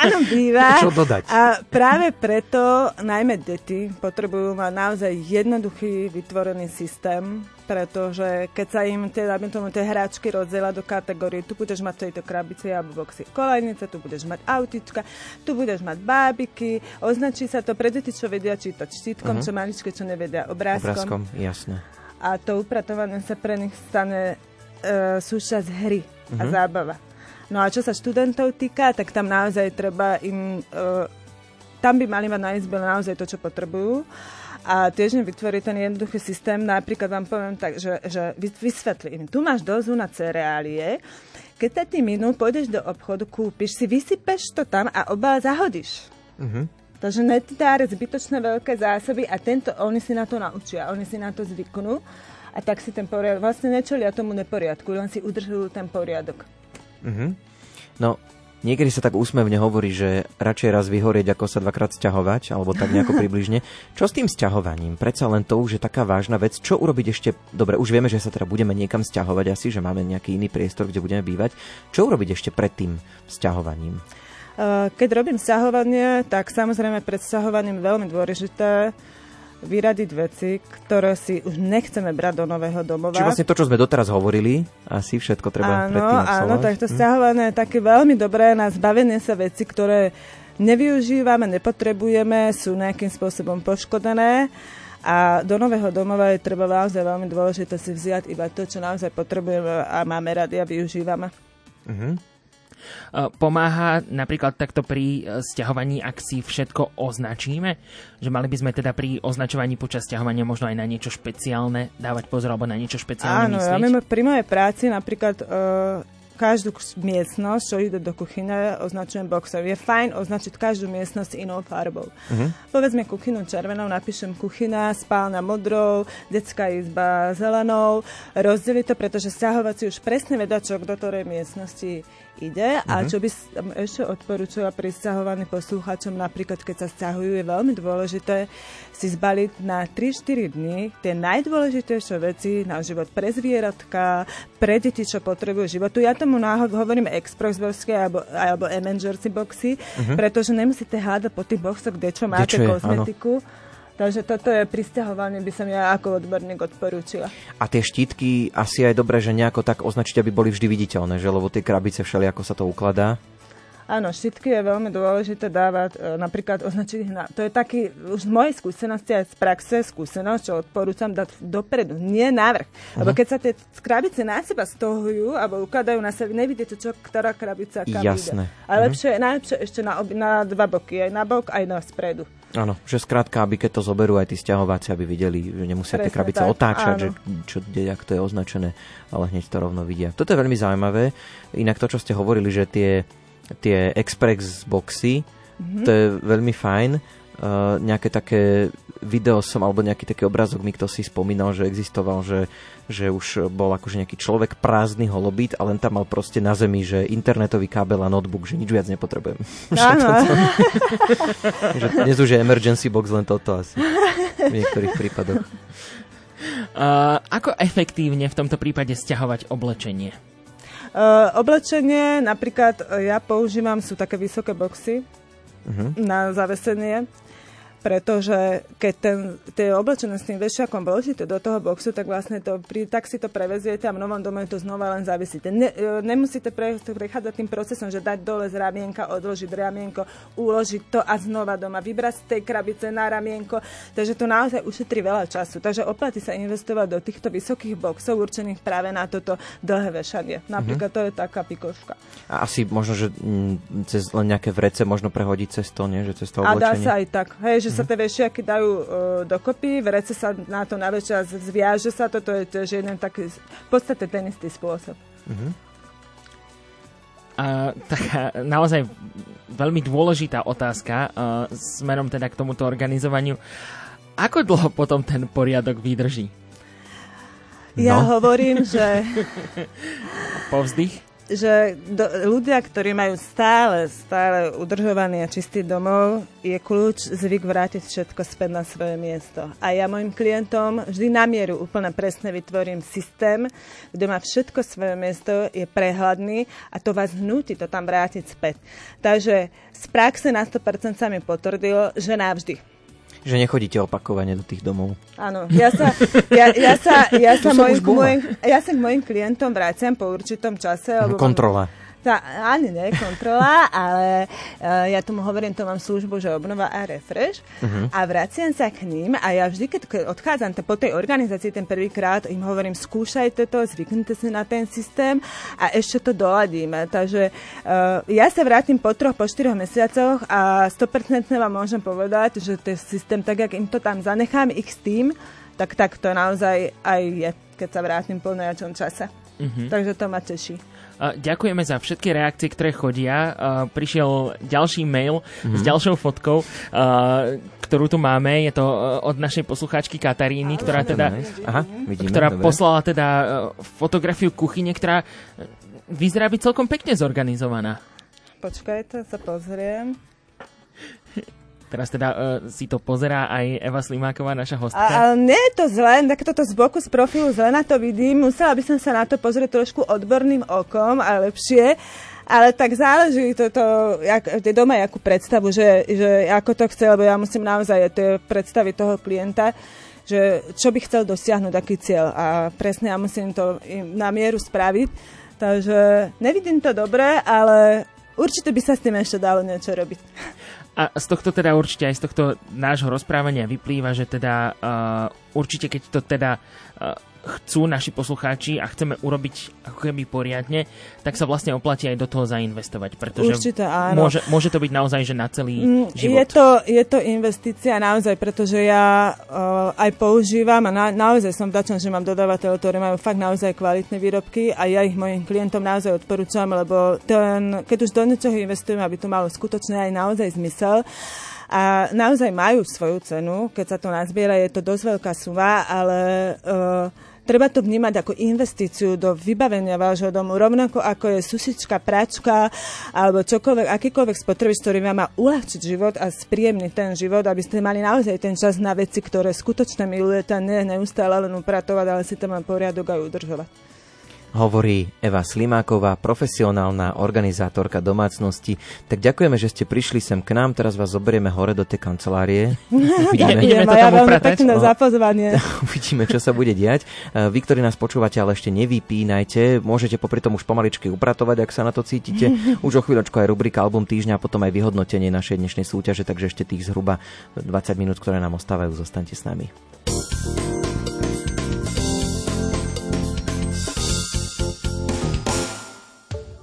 áno, býva. Čo dodať? A práve preto najmä deti potrebujú mať naozaj jednoduchý vytvorený systém, pretože keď sa im tie, tomu, tie hráčky rozdela do kategórie, tu budeš mať v tejto krabici alebo boxy kolejnice, tu budeš mať autička, tu budeš mať bábiky, označí sa to pre deti, čo vedia čítať štítkom, Mhm. čo maličké, čo nevedia obrázkom. Obrázkom, jasné. A to upratovanie sa pre nich stane e, súčasť hry a Mhm. zábava. No a čo sa študentov týka, tak tam naozaj treba im... E, tam by mali mať na izbe naozaj to, čo potrebujú. A tiež im vytvoriť ten jednoduchý systém. Napríklad vám poviem tak, že, že vy- vysvetlím. Tu máš dozu na cereálie. Keď sa ty minú, pôjdeš do obchodu, kúpiš si, vysypeš to tam a oba zahodíš. Mhm. Takže netváre zbytočné veľké zásoby a tento, oni si na to naučia, oni si na to zvyknú a tak si ten poriadok, vlastne nečelia tomu neporiadku, len si udržujú ten poriadok. Mhm. No, niekedy sa tak úsmevne hovorí, že radšej raz vyhorieť, ako sa dvakrát sťahovať, alebo tak nejako približne. Čo s tým sťahovaním? Predsa len to už je taká vážna vec. Čo urobiť ešte? Dobre, už vieme, že sa teda budeme niekam sťahovať asi, že máme nejaký iný priestor, kde budeme bývať. Čo urobiť ešte pred tým sťahovaním? Uh, Keď robím sťahovanie, tak samozrejme pred sťahovaním veľmi dôležité vyradiť veci, ktoré si už nechceme brať do nového domova. Čiže vlastne to, čo sme doteraz hovorili, asi všetko treba áno, predtým áno, tak to Hm? stiahované je také veľmi dobré na zbavenie sa veci, ktoré nevyužívame, nepotrebujeme, sú nejakým spôsobom poškodené. A do nového domova je treba naozaj veľmi dôležité si vziať iba to, čo naozaj potrebujeme a máme radi a využívame. Mhm. E, Pomáha napríklad takto pri e, sťahovaní, ak si všetko označíme? Že mali by sme teda pri označovaní počas sťahovania možno aj na niečo špeciálne dávať pozor alebo na niečo špeciálne Áno, ja myslieť? mimo, pri mojej práci napríklad uh, každú k- miestnosť, čo ide do kuchyne, označujem boxom. Je fajn označiť každú miestnosť inou farbou. Mhm. Povedzme kuchynu červenou, napíšem kuchyna, spálna modrou, detská izba zelenou. Rozdeli to, pretože stiahovací už presne vedia, čo do ktorej miestnosti ide. A Mhm. čo by som ešte odporúčala pri stiahovaní poslucháčom, napríklad keď sa stiahujú, je veľmi dôležité si zbaliť na 3-4 dní tie najdôležitejšie veci na život pre zvieratka, pre deti, čo potrebujú životu. Ja tomu náhod hovorím express boxy alebo, alebo emergency boxy, Mhm. pretože nemusíte hľadať po tých boxoch, kde čo máte je, kozmetiku. Takže toto je prisťahovanie, by som ja ako odborník odporúčila. A tie štítky asi aj dobré, že nejako tak označiť, aby boli vždy viditeľné, že lebo tie krabice všeli, ako sa to ukladá. Áno, štítky je veľmi dôležité dávať, e, napríklad označiť ich na... To je taký, už z mojej skúsenosti aj z praxe, skúsenosť, čo odporúčam dať dopredu, nie návrh. Uh-huh. Lebo keď sa tie krabice na seba stohujú alebo ukladajú na seba, nevidíte, čo, ktorá krabica kam Jasné. ide. A Mhm. lepšie, najlepšie ešte na, na dva boky, aj na bok, aj na spredu. Áno, že skrátka, aby keď to zoberú aj tí stiahováci, aby videli, že nemusia tie Presne krabice tak, otáčať, áno. že čo, jak to je označené, ale hneď to rovno vidia. Toto je veľmi zaujímavé. Inak to, čo ste hovorili, že tie, tie express boxy, Mhm. to je veľmi fajn. Uh, nejaké také video som, alebo nejaký taký obrázok mi kto si spomínal, že existoval, že, že už bol akože nejaký človek prázdny holobit a len tam mal proste na zemi, že internetový kábel a notebook, že nič viac nepotrebujem. Áno. že dnes už je emergency box len toto asi. V niektorých prípadoch. Uh, ako efektívne v tomto prípade stiahovať oblečenie? Uh, oblečenie, napríklad e, ja používam, sú také vysoké boxy Mhm. na zavesenie, pretože keď ten, tie oblečené s tým vešiakom vložíte do toho boxu, tak vlastne to, pri, tak si to preveziete a v novom dome to znova len zavisíte. Ne, e, nemusíte pre, prechádzať tým procesom, že dať dole z ramienka, odložiť ramienko, uložiť to a znova doma, vybrať z tej krabice na ramienko. Takže to naozaj ušetrí veľa času. Takže oplatí sa investovať do týchto vysokých boxov určených práve na toto dlhé vešanie. Napríklad to je taká pikoška. A asi možno, že mm, cez len nejaké vrece možno prehodiť cez to, nie? Že cez to A dá oblečenie. sa aj tak, hej, že Mhm. sa tie vešiaky dajú uh, dokopy, vrece sa na to navečia, zviaže sa, toto je tiež jeden taký, v podstate ten istý spôsob. Mhm. A taká naozaj veľmi dôležitá otázka uh, smerom teda k tomuto organizovaniu. Ako dlho potom ten poriadok vydrží? Ja No. hovorím, že Povzdych? Že do, ľudia, ktorí majú stále, stále udržovaný a čistý domov, je kľúč zvyk vrátiť všetko späť na svoje miesto. A ja mojim klientom vždy na mieru úplne presne vytvorím systém, kde má všetko svoje miesto, je prehľadný a to vás hnúti to tam vrátiť späť. Takže z praxe na 100% sa mi potvrdilo, že navždy. Že nechodíte opakovane do tých domov. Áno, ja sa, ja, ja sa, ja sa, mojim, mojim, ja sa k mojim klientom vraciam po určitom čase. lebo mám- Kontrola. Tá, ani nie, kontrola, ale uh, ja tomu hovorím, to mám službu, že obnova a refresh Mhm. a vraciam sa k ním a ja vždy, keď odchádzam t- po tej organizácii ten prvýkrát, im hovorím, skúšajte to, zvyknite si na ten systém a ešte to doladíme. Takže uh, ja sa vrátim po troch, po štyroch mesiacoch a 100% vám môžem povedať, že ten systém, tak jak im to tam zanechám, ich s tým, tak tak to naozaj aj je, keď sa vrátim po nejakom čase. Mhm. Takže to ma teší. Ďakujeme za všetky reakcie, ktoré chodia. Prišiel ďalší mail s ďalšou fotkou, ktorú tu máme. Je to uh, od našej poslucháčky Kataríny, ktorá teda Aha, vidíme, ktorá dobre. poslala teda uh, fotografiu kuchyne, ktorá uh, vyzerá byť celkom pekne zorganizovaná. Počkajte, sa pozriem. Teraz teda uh, si to pozerá aj Eva Slimáková, naša A, hostka. ale nie je to zle, tak toto z boku, z profilu zle na to vidím. Musela by som sa na to pozrieť trošku odborným okom a lepšie. Ale tak záleží toto, jak, doma jakú predstavu, že, že ako to chce, lebo ja musím naozaj tie predstavy toho klienta, že čo by chcel dosiahnuť, aký cieľ. A presne ja musím to na mieru spraviť. Takže nevidím to dobre, ale určite by sa s tým ešte dalo niečo robiť. A z tohto teda určite aj z tohto nášho rozprávania vyplýva, že teda uh, určite keď to teda uh, chcú naši poslucháči a chceme urobiť ako keby poriadne, tak sa vlastne oplatí aj do toho zainvestovať, pretože Určite áno. Môže, môže to byť naozaj že na celý Mm, život. Je to, je to investícia naozaj, pretože ja uh, aj používam a na, naozaj som vďačná, že mám dodávateľov, ktorí majú fakt naozaj kvalitné výrobky a ja ich mojim klientom naozaj odporúčam, lebo ten, keď už do niečoho investujem, aby to malo skutočne aj naozaj zmysel, a naozaj majú svoju cenu, keď sa to nazbiera, je to dosť veľká suma, ale uh, treba to vnímať ako investíciu do vybavenia vášho domu, rovnako ako je sušička, pračka alebo čokoľvek, akýkoľvek spotrebič, ktorý vám má uľahčiť život a spríjemniť ten život, aby ste mali naozaj ten čas na veci, ktoré skutočne milujete a nie neustále len upratovať, ale si tam len poriadok aj udržovať. Hovorí Eva Slimáková, profesionálna organizátorka domácnosti. Tak ďakujeme, že ste prišli sem k nám. Teraz vás zoberieme hore do tej kancelárie. Ideme Ďakujem, to ja tam upratať? pekné No. za pozvanie. Uvidíme, čo sa bude diať. E, Vy, ktorí nás počúvate, ale ešte nevypínajte. Môžete popri tom už pomaličky upratovať, ak sa na to cítite. Už o chvíľočku aj rubrika Album týždňa a potom aj vyhodnotenie našej dnešnej súťaže, takže ešte tých zhruba 20 minút, ktoré nám ostávajú, zostaňte s nami.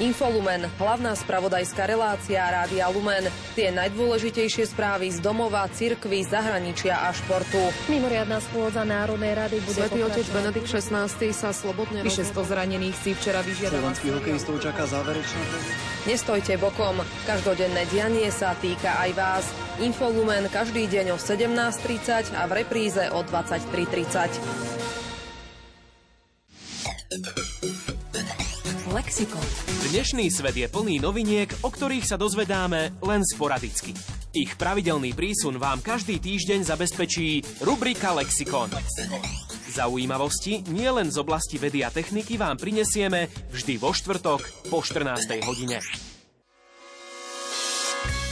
Infolumen, hlavná spravodajská relácia Rádia Lumen. Tie najdôležitejšie správy z domova, cirkvy, zahraničia a športu. Mimoriadná schôdza Národnej rady bude Svetý otec. Benedikt XVI sa slobodne Vyše 100 zranených si včera vyžiadala. Slovenských hokejistov čaká záverečná Nestojte bokom, každodenné dianie sa týka aj vás. Infolumen každý deň o 17.30 a v repríze o 23.30. Lexikon. Dnešný svet je plný noviniek, o ktorých sa dozvedáme len sporadicky. Ich pravidelný prísun vám každý týždeň zabezpečí rubrika Lexikon. Zaujímavosti nie len z oblasti vedy a techniky vám prinesieme vždy vo štvrtok po 14. hodine.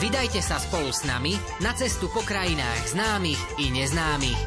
Vydajte sa spolu s nami na cestu po krajinách známych i neznámych.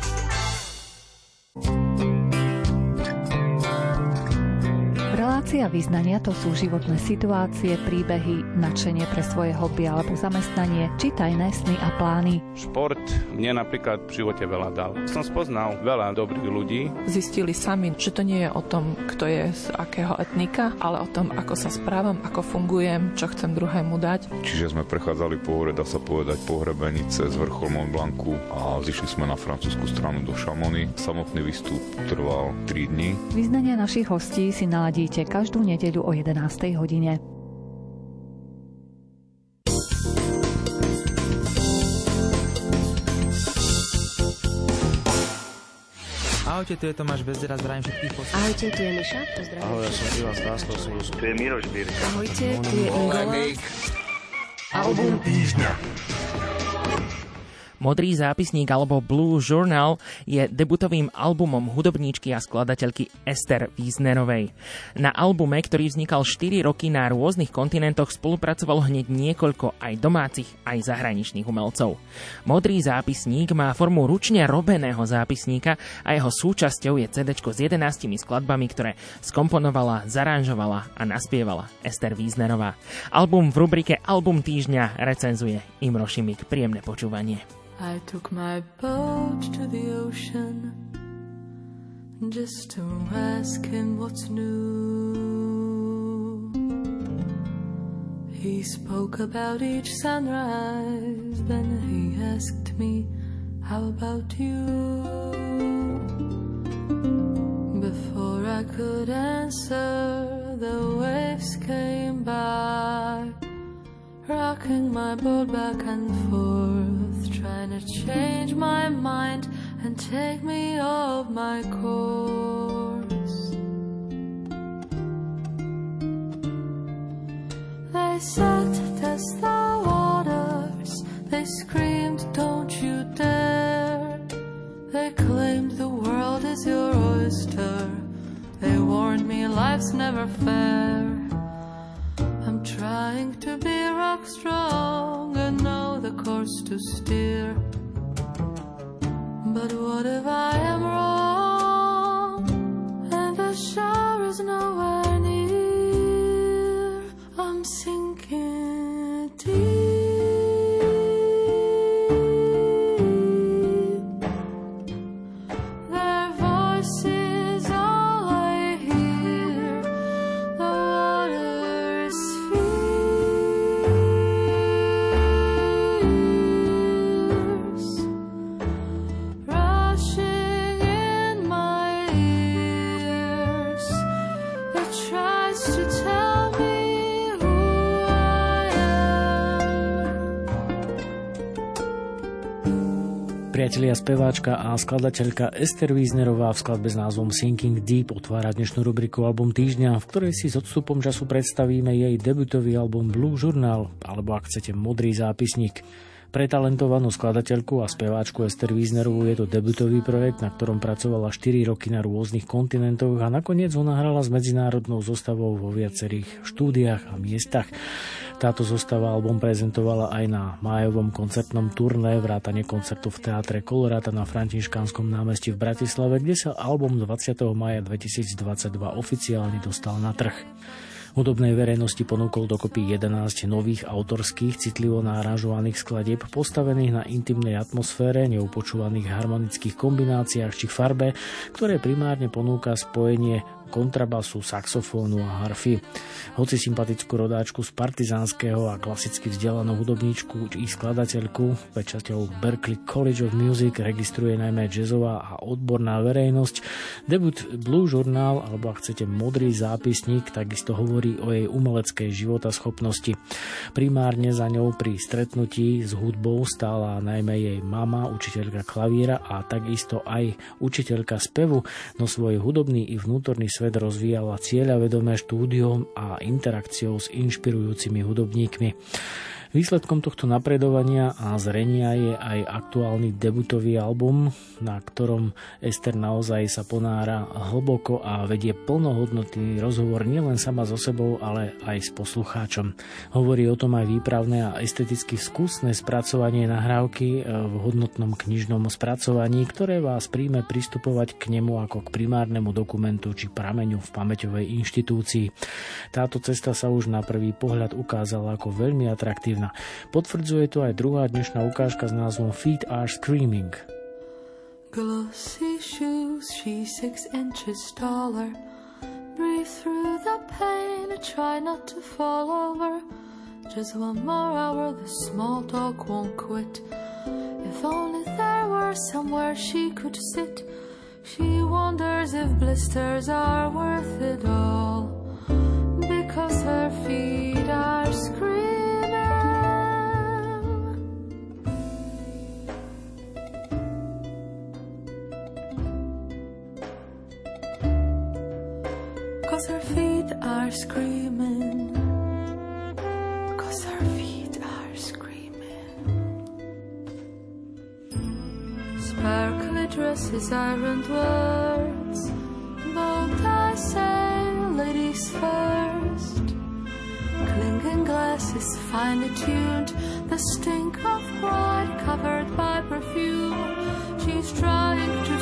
Relácia vyznania to sú životné situácie, príbehy, nadšenie pre svoje hobby alebo zamestnanie, či tajné sny a plány. Šport mne napríklad v živote veľa dal. Som spoznal veľa dobrých ľudí. Zistili sami, že to nie je o tom, kto je z akého etnika, ale o tom, ako sa správam, ako fungujem, čo chcem druhému dať. Čiže sme prechádzali po hore, dá sa povedať, po hrebenice z vrchol Mont Blancu a zišli sme na francúzsku stranu do Šamony. Samotný výstup trval 3 dní. Vyznania našich hostí si naladíte každú nedeľu o 11. hodine. Ahojte, tu je Tomáš Bezdera, zdravím všetkých poslucháčov. Ahojte, tu je Miša, pozdravím. Ahoj, ja som Ivan Stáslo, som Tu je Miroš Birka. Ahojte, tu je Ingola. Album týždňa. Modrý zápisník alebo Blue Journal je debutovým albumom hudobníčky a skladateľky Ester Wiesnerovej. Na albume, ktorý vznikal 4 roky na rôznych kontinentoch, spolupracovalo hneď niekoľko aj domácich, aj zahraničných umelcov. Modrý zápisník má formu ručne robeného zápisníka a jeho súčasťou je CD s 11 skladbami, ktoré skomponovala, zaranžovala a naspievala Ester Wiesnerová. Album v rubrike Album týždňa recenzuje Imro Šimik. Príjemné počúvanie. I took my boat to the ocean just to ask him what's new. He spoke about each sunrise, then he asked me, How about you? Before I could answer, the waves came by rocking my boat back and forth, trying to change my mind and take me off my course. They said, Test the waters. They screamed, Don't you dare. They claimed the world is your oyster. They warned me life's never fair. Trying to be rock strong and know the course to steer. But what if I am wrong and the shore is nowhere Priatelia speváčka a skladateľka Ester Wiesnerová v skladbe s názvom Sinking Deep otvára dnešnú rubriku Album týždňa, v ktorej si s odstupom času predstavíme jej debutový album Blue Journal, alebo ak chcete Modrý zápisník. Pre talentovanú skladateľku a speváčku Ester Wiesnerovú je to debutový projekt, na ktorom pracovala 4 roky na rôznych kontinentoch a nakoniec ho nahrala s medzinárodnou zostavou vo viacerých štúdiách a miestach. Táto zostava album prezentovala aj na májovom koncertnom turné vrátane koncertu v teátre Koloráta na Františkánskom námestí v Bratislave, kde sa album 20. maja 2022 oficiálne dostal na trh. Hudobnej verejnosti ponúkol dokopy 11 nových autorských, citlivo náražovaných skladieb, postavených na intimnej atmosfére, neupočúvaných harmonických kombináciách či farbe, ktoré primárne ponúka spojenie kontrabasu, saxofónu a harfy. Hoci sympatickú rodáčku z partizánskeho a klasicky vzdelanú hudobníčku či skladateľku pečaťou Berklee College of Music registruje najmä jazzová a odborná verejnosť. Debut Blue Journal, alebo ak chcete modrý zápisník, takisto hovorí o jej umeleckej životaschopnosti. Primárne za ňou pri stretnutí s hudbou stála najmä jej mama, učiteľka klavíra a takisto aj učiteľka spevu, no svoj hudobný i vnútorný svet rozvíjala cieľavedomé štúdiom a interakciou s inšpirujúcimi hudobníkmi. Výsledkom tohto napredovania a zrenia je aj aktuálny debutový album, na ktorom Ester naozaj sa ponára hlboko a vedie plnohodnotný rozhovor nielen sama so sebou, ale aj s poslucháčom. Hovorí o tom aj výpravné a esteticky skúsne spracovanie nahrávky v hodnotnom knižnom spracovaní, ktoré vás príjme pristupovať k nemu ako k primárnemu dokumentu či prameňu v pamäťovej inštitúcii. Táto cesta sa už na prvý pohľad ukázala ako veľmi atraktívna Martina. Potvrdzuje to aj druhá dnešná ukážka s názvom Feet are Screaming. Glossy shoes, she's six inches taller. Breathe through the pain, try not to fall over. Just one more hour, the small talk won't quit. If only there were somewhere she could sit. She wonders if blisters are worth it all. Because her feet are screaming. Cause her feet are screaming. Cause her feet are screaming. Sparkly dresses, ironed words. But I say, ladies first. Clinking glasses, finely tuned. The stink of pride covered by perfume. She's trying to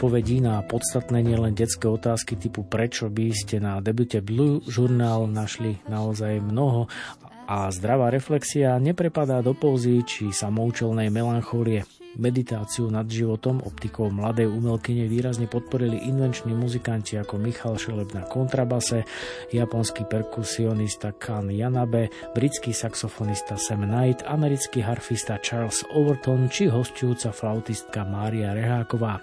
Odpovedí na podstatné nielen detské otázky typu prečo by ste na debute Blue Journal našli naozaj mnoho a zdravá reflexia neprepadá do pózy či samoučelnej melanchólie. Meditáciu nad životom optikou mladej umelkyne výrazne podporili invenční muzikanti ako Michal Šeleb na kontrabase, japonský perkusionista Kan Yanabe, britský saxofonista Sam Knight, americký harfista Charles Overton či hostujúca flautistka Mária Reháková.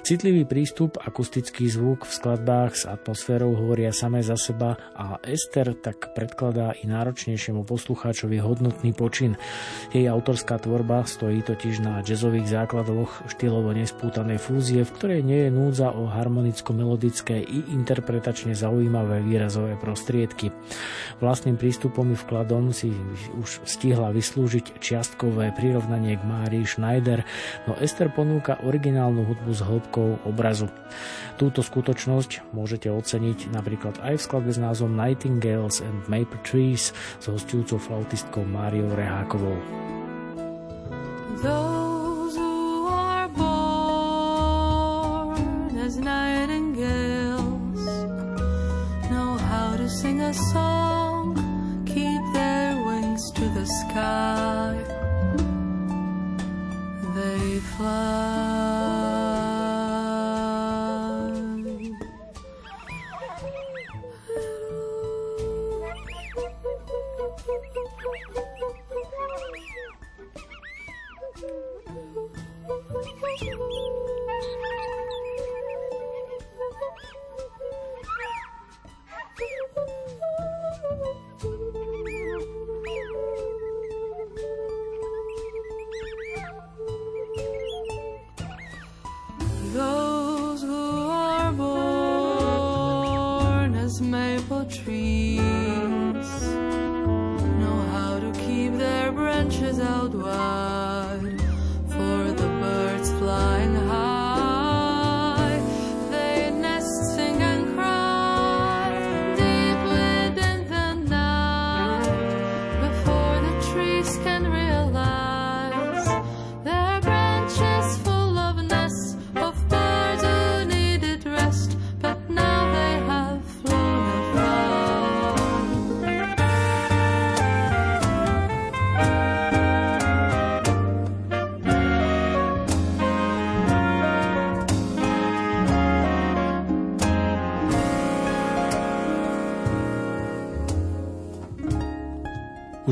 Citlivý prístup, akustický zvuk v skladbách s atmosférou hovoria samé za seba a Ester tak predkladá i náročnejšiemu poslucháčovi hodnotný počin. Jej autorská tvorba stojí totiž na jazzových základoch štýlovo nespútanej fúzie, v ktorej nie je núdza o harmonicko-melodické i interpretačne zaujímavé výrazové prostriedky. Vlastným prístupom i vkladom si už stihla vyslúžiť čiastkové prirovnanie k Márii Schneider, no Ester ponúka originálnu hudbu s hĺbkou obrazu. Túto skutočnosť môžete oceniť napríklad aj v skladbe s názvom Nightingales and Maple Trees s hostujúcou flautistkou Máriou Rehákovou. Those a song, keep their wings to the sky. They fly.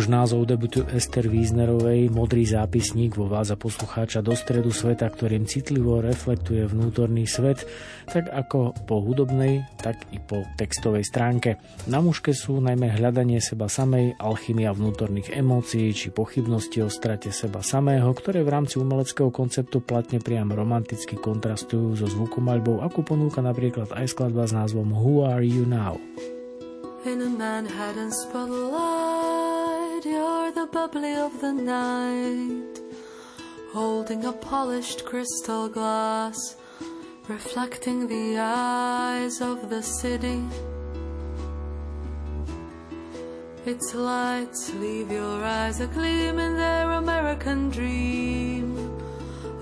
Už názov debutu Ester Wiesnerovej Modrý zápisník vovádza poslucháča do stredu sveta, ktorým citlivo reflektuje vnútorný svet, tak ako po hudobnej, tak i po textovej stránke. Na mužke sú najmä hľadanie seba samej, alchymia vnútorných emócií či pochybnosti o strate seba samého, ktoré v rámci umeleckého konceptu platne priam romanticky kontrastujú so zvukomaľbou, ako ponúka napríklad aj skladba s názvom Who Are You Now? In a Manhattan you're the bubbly of the night, holding a polished crystal glass, reflecting the eyes of the city. Its lights leave your eyes a gleam in their American dream,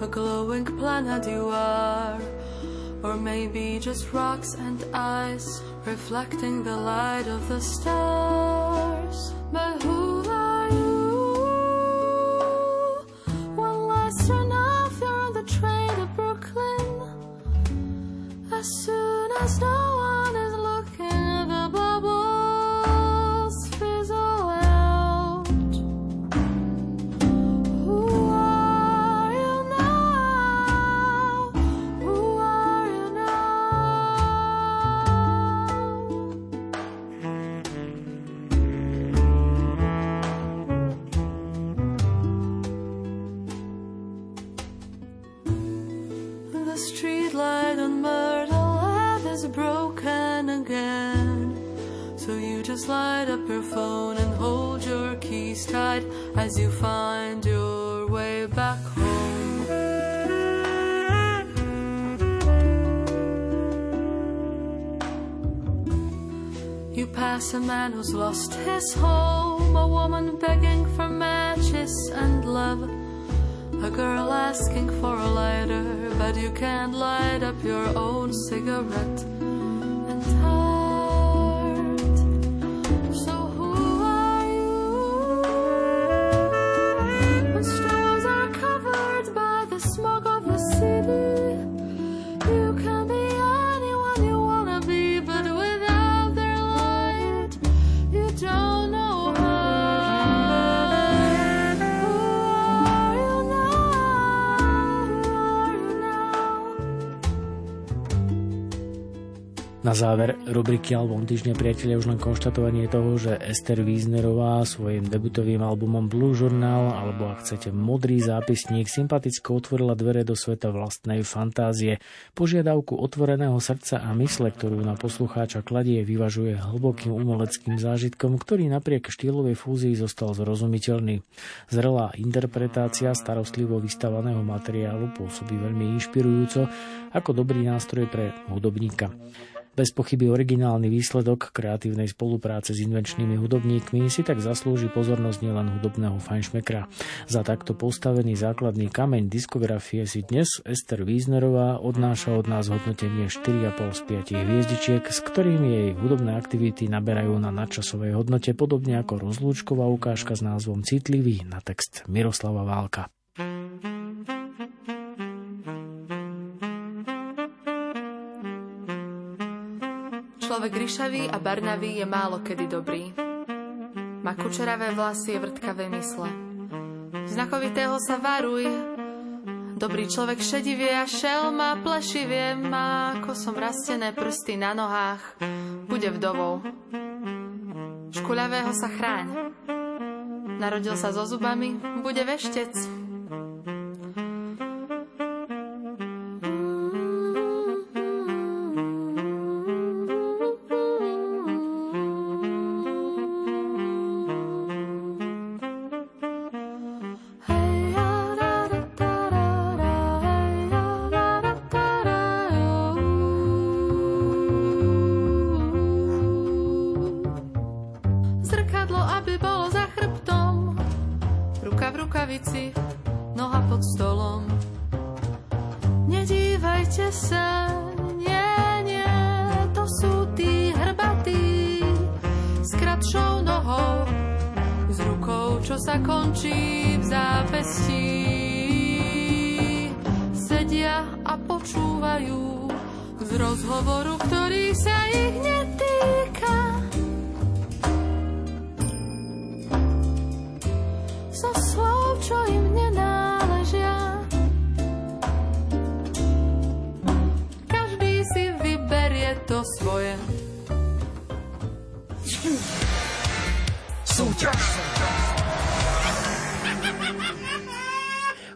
a glowing planet you are or maybe just rocks and ice reflecting the light of the stars. But who Turn off, you're on the train to Brooklyn. As soon as no just light up your phone and hold your keys tight as you find your way back home. You pass a man who's lost his home, a woman begging for matches and love. A girl asking for a lighter, but you can't light up your own cigarette. Na záver rubriky Album týždňa priatelia už len konštatovanie toho, že Ester Wiesnerová svojim debutovým albumom Blue Journal alebo ak chcete modrý zápisník sympaticko otvorila dvere do sveta vlastnej fantázie. Požiadavku otvoreného srdca a mysle, ktorú na poslucháča kladie, vyvažuje hlbokým umeleckým zážitkom, ktorý napriek štýlovej fúzii zostal zrozumiteľný. Zrelá interpretácia starostlivo vystavaného materiálu pôsobí veľmi inšpirujúco ako dobrý nástroj pre hudobníka. Bez pochyby originálny výsledok kreatívnej spolupráce s invenčnými hudobníkmi si tak zaslúži pozornosť nielen hudobného fajnšmekra. Za takto postavený základný kameň diskografie si dnes Ester Wiesnerová odnáša od nás hodnotenie 4,5 z 5 hviezdičiek, s ktorými jej hudobné aktivity naberajú na nadčasovej hodnote, podobne ako rozlúčková ukážka s názvom Citlivý na text Miroslava Válka. Ryšavý a barnavý je málo kedy dobrý. Má kučeravé vlasy a vrtkavé mysle. Znakovitého sa varuj. Dobrý človek šedivie a šelma plešivie má kosom rastené prsty na nohách. Bude vdovou. Škuľavého sa chráň. Narodil sa so zubami, bude veštec. Zrkadlo, aby bolo za chrbtom. Ruka v rukavici, noha pod stolom. Nedívajte sa, nie, nie, to sú tí hrbatí. S kratšou nohou, s rukou, čo sa končí v zápestí. Sedia a počúvajú z rozhovoru, ktorý sa ich netýka. To svoje. Súťaž.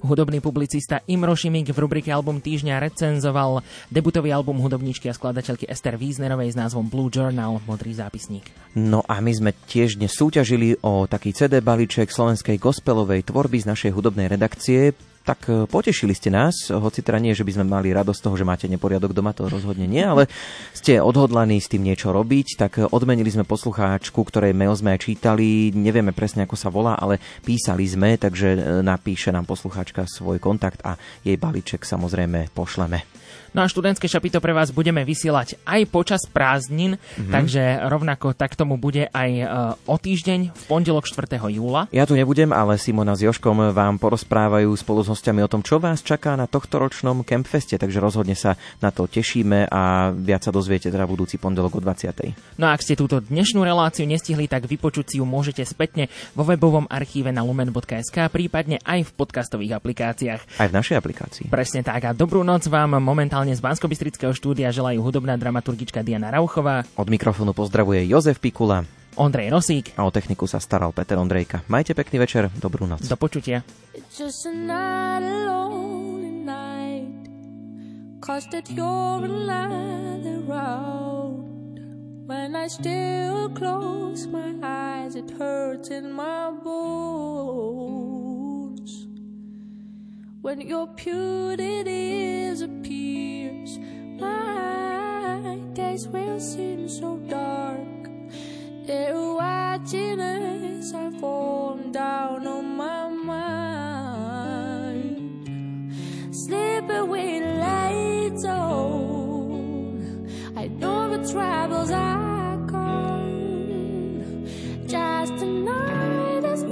Hudobný publicista Imro Šimik v rubrike Album týždňa recenzoval debutový album hudobníčky a skladateľky Ester Wiesnerovej s názvom Blue Journal, modrý zápisník. No a my sme tiež dnes súťažili o taký CD balíček slovenskej gospelovej tvorby z našej hudobnej redakcie tak e, potešili ste nás, hoci teda nie, že by sme mali radosť toho, že máte neporiadok doma, to rozhodne nie, ale ste odhodlaní s tým niečo robiť, tak e, odmenili sme poslucháčku, ktorej mail sme aj čítali, nevieme presne ako sa volá, ale písali sme, takže e, napíše nám poslucháčka svoj kontakt a jej balíček samozrejme pošleme. No a študentské šapito pre vás budeme vysielať aj počas prázdnin, mm-hmm. takže rovnako tak tomu bude aj o týždeň v pondelok 4. júla. Ja tu nebudem, ale Simona s Joškom vám porozprávajú spolu s hostiami o tom, čo vás čaká na tohto ročnom Campfeste, takže rozhodne sa na to tešíme a viac sa dozviete teda budúci pondelok o 20. No a ak ste túto dnešnú reláciu nestihli, tak vypočuť si ju môžete spätne vo webovom archíve na lumen.sk, prípadne aj v podcastových aplikáciách. Aj v našej aplikácii. Presne tak a dobrú noc vám momentálne z bansko štúdia želajú hudobná dramaturgička Diana Rauchová. Od mikrofónu pozdravuje Jozef Pikula. Ondrej Rosík. A o techniku sa staral Peter Ondrejka. Majte pekný večer, dobrú noc. Do počutia. Cause that you're another road When I still close my eyes It hurts in my bones When your beauty disappears My days will seem so dark they're watching as I fall down on my mind. Away the lights on. I know the troubles are gone. Just tonight, a night that's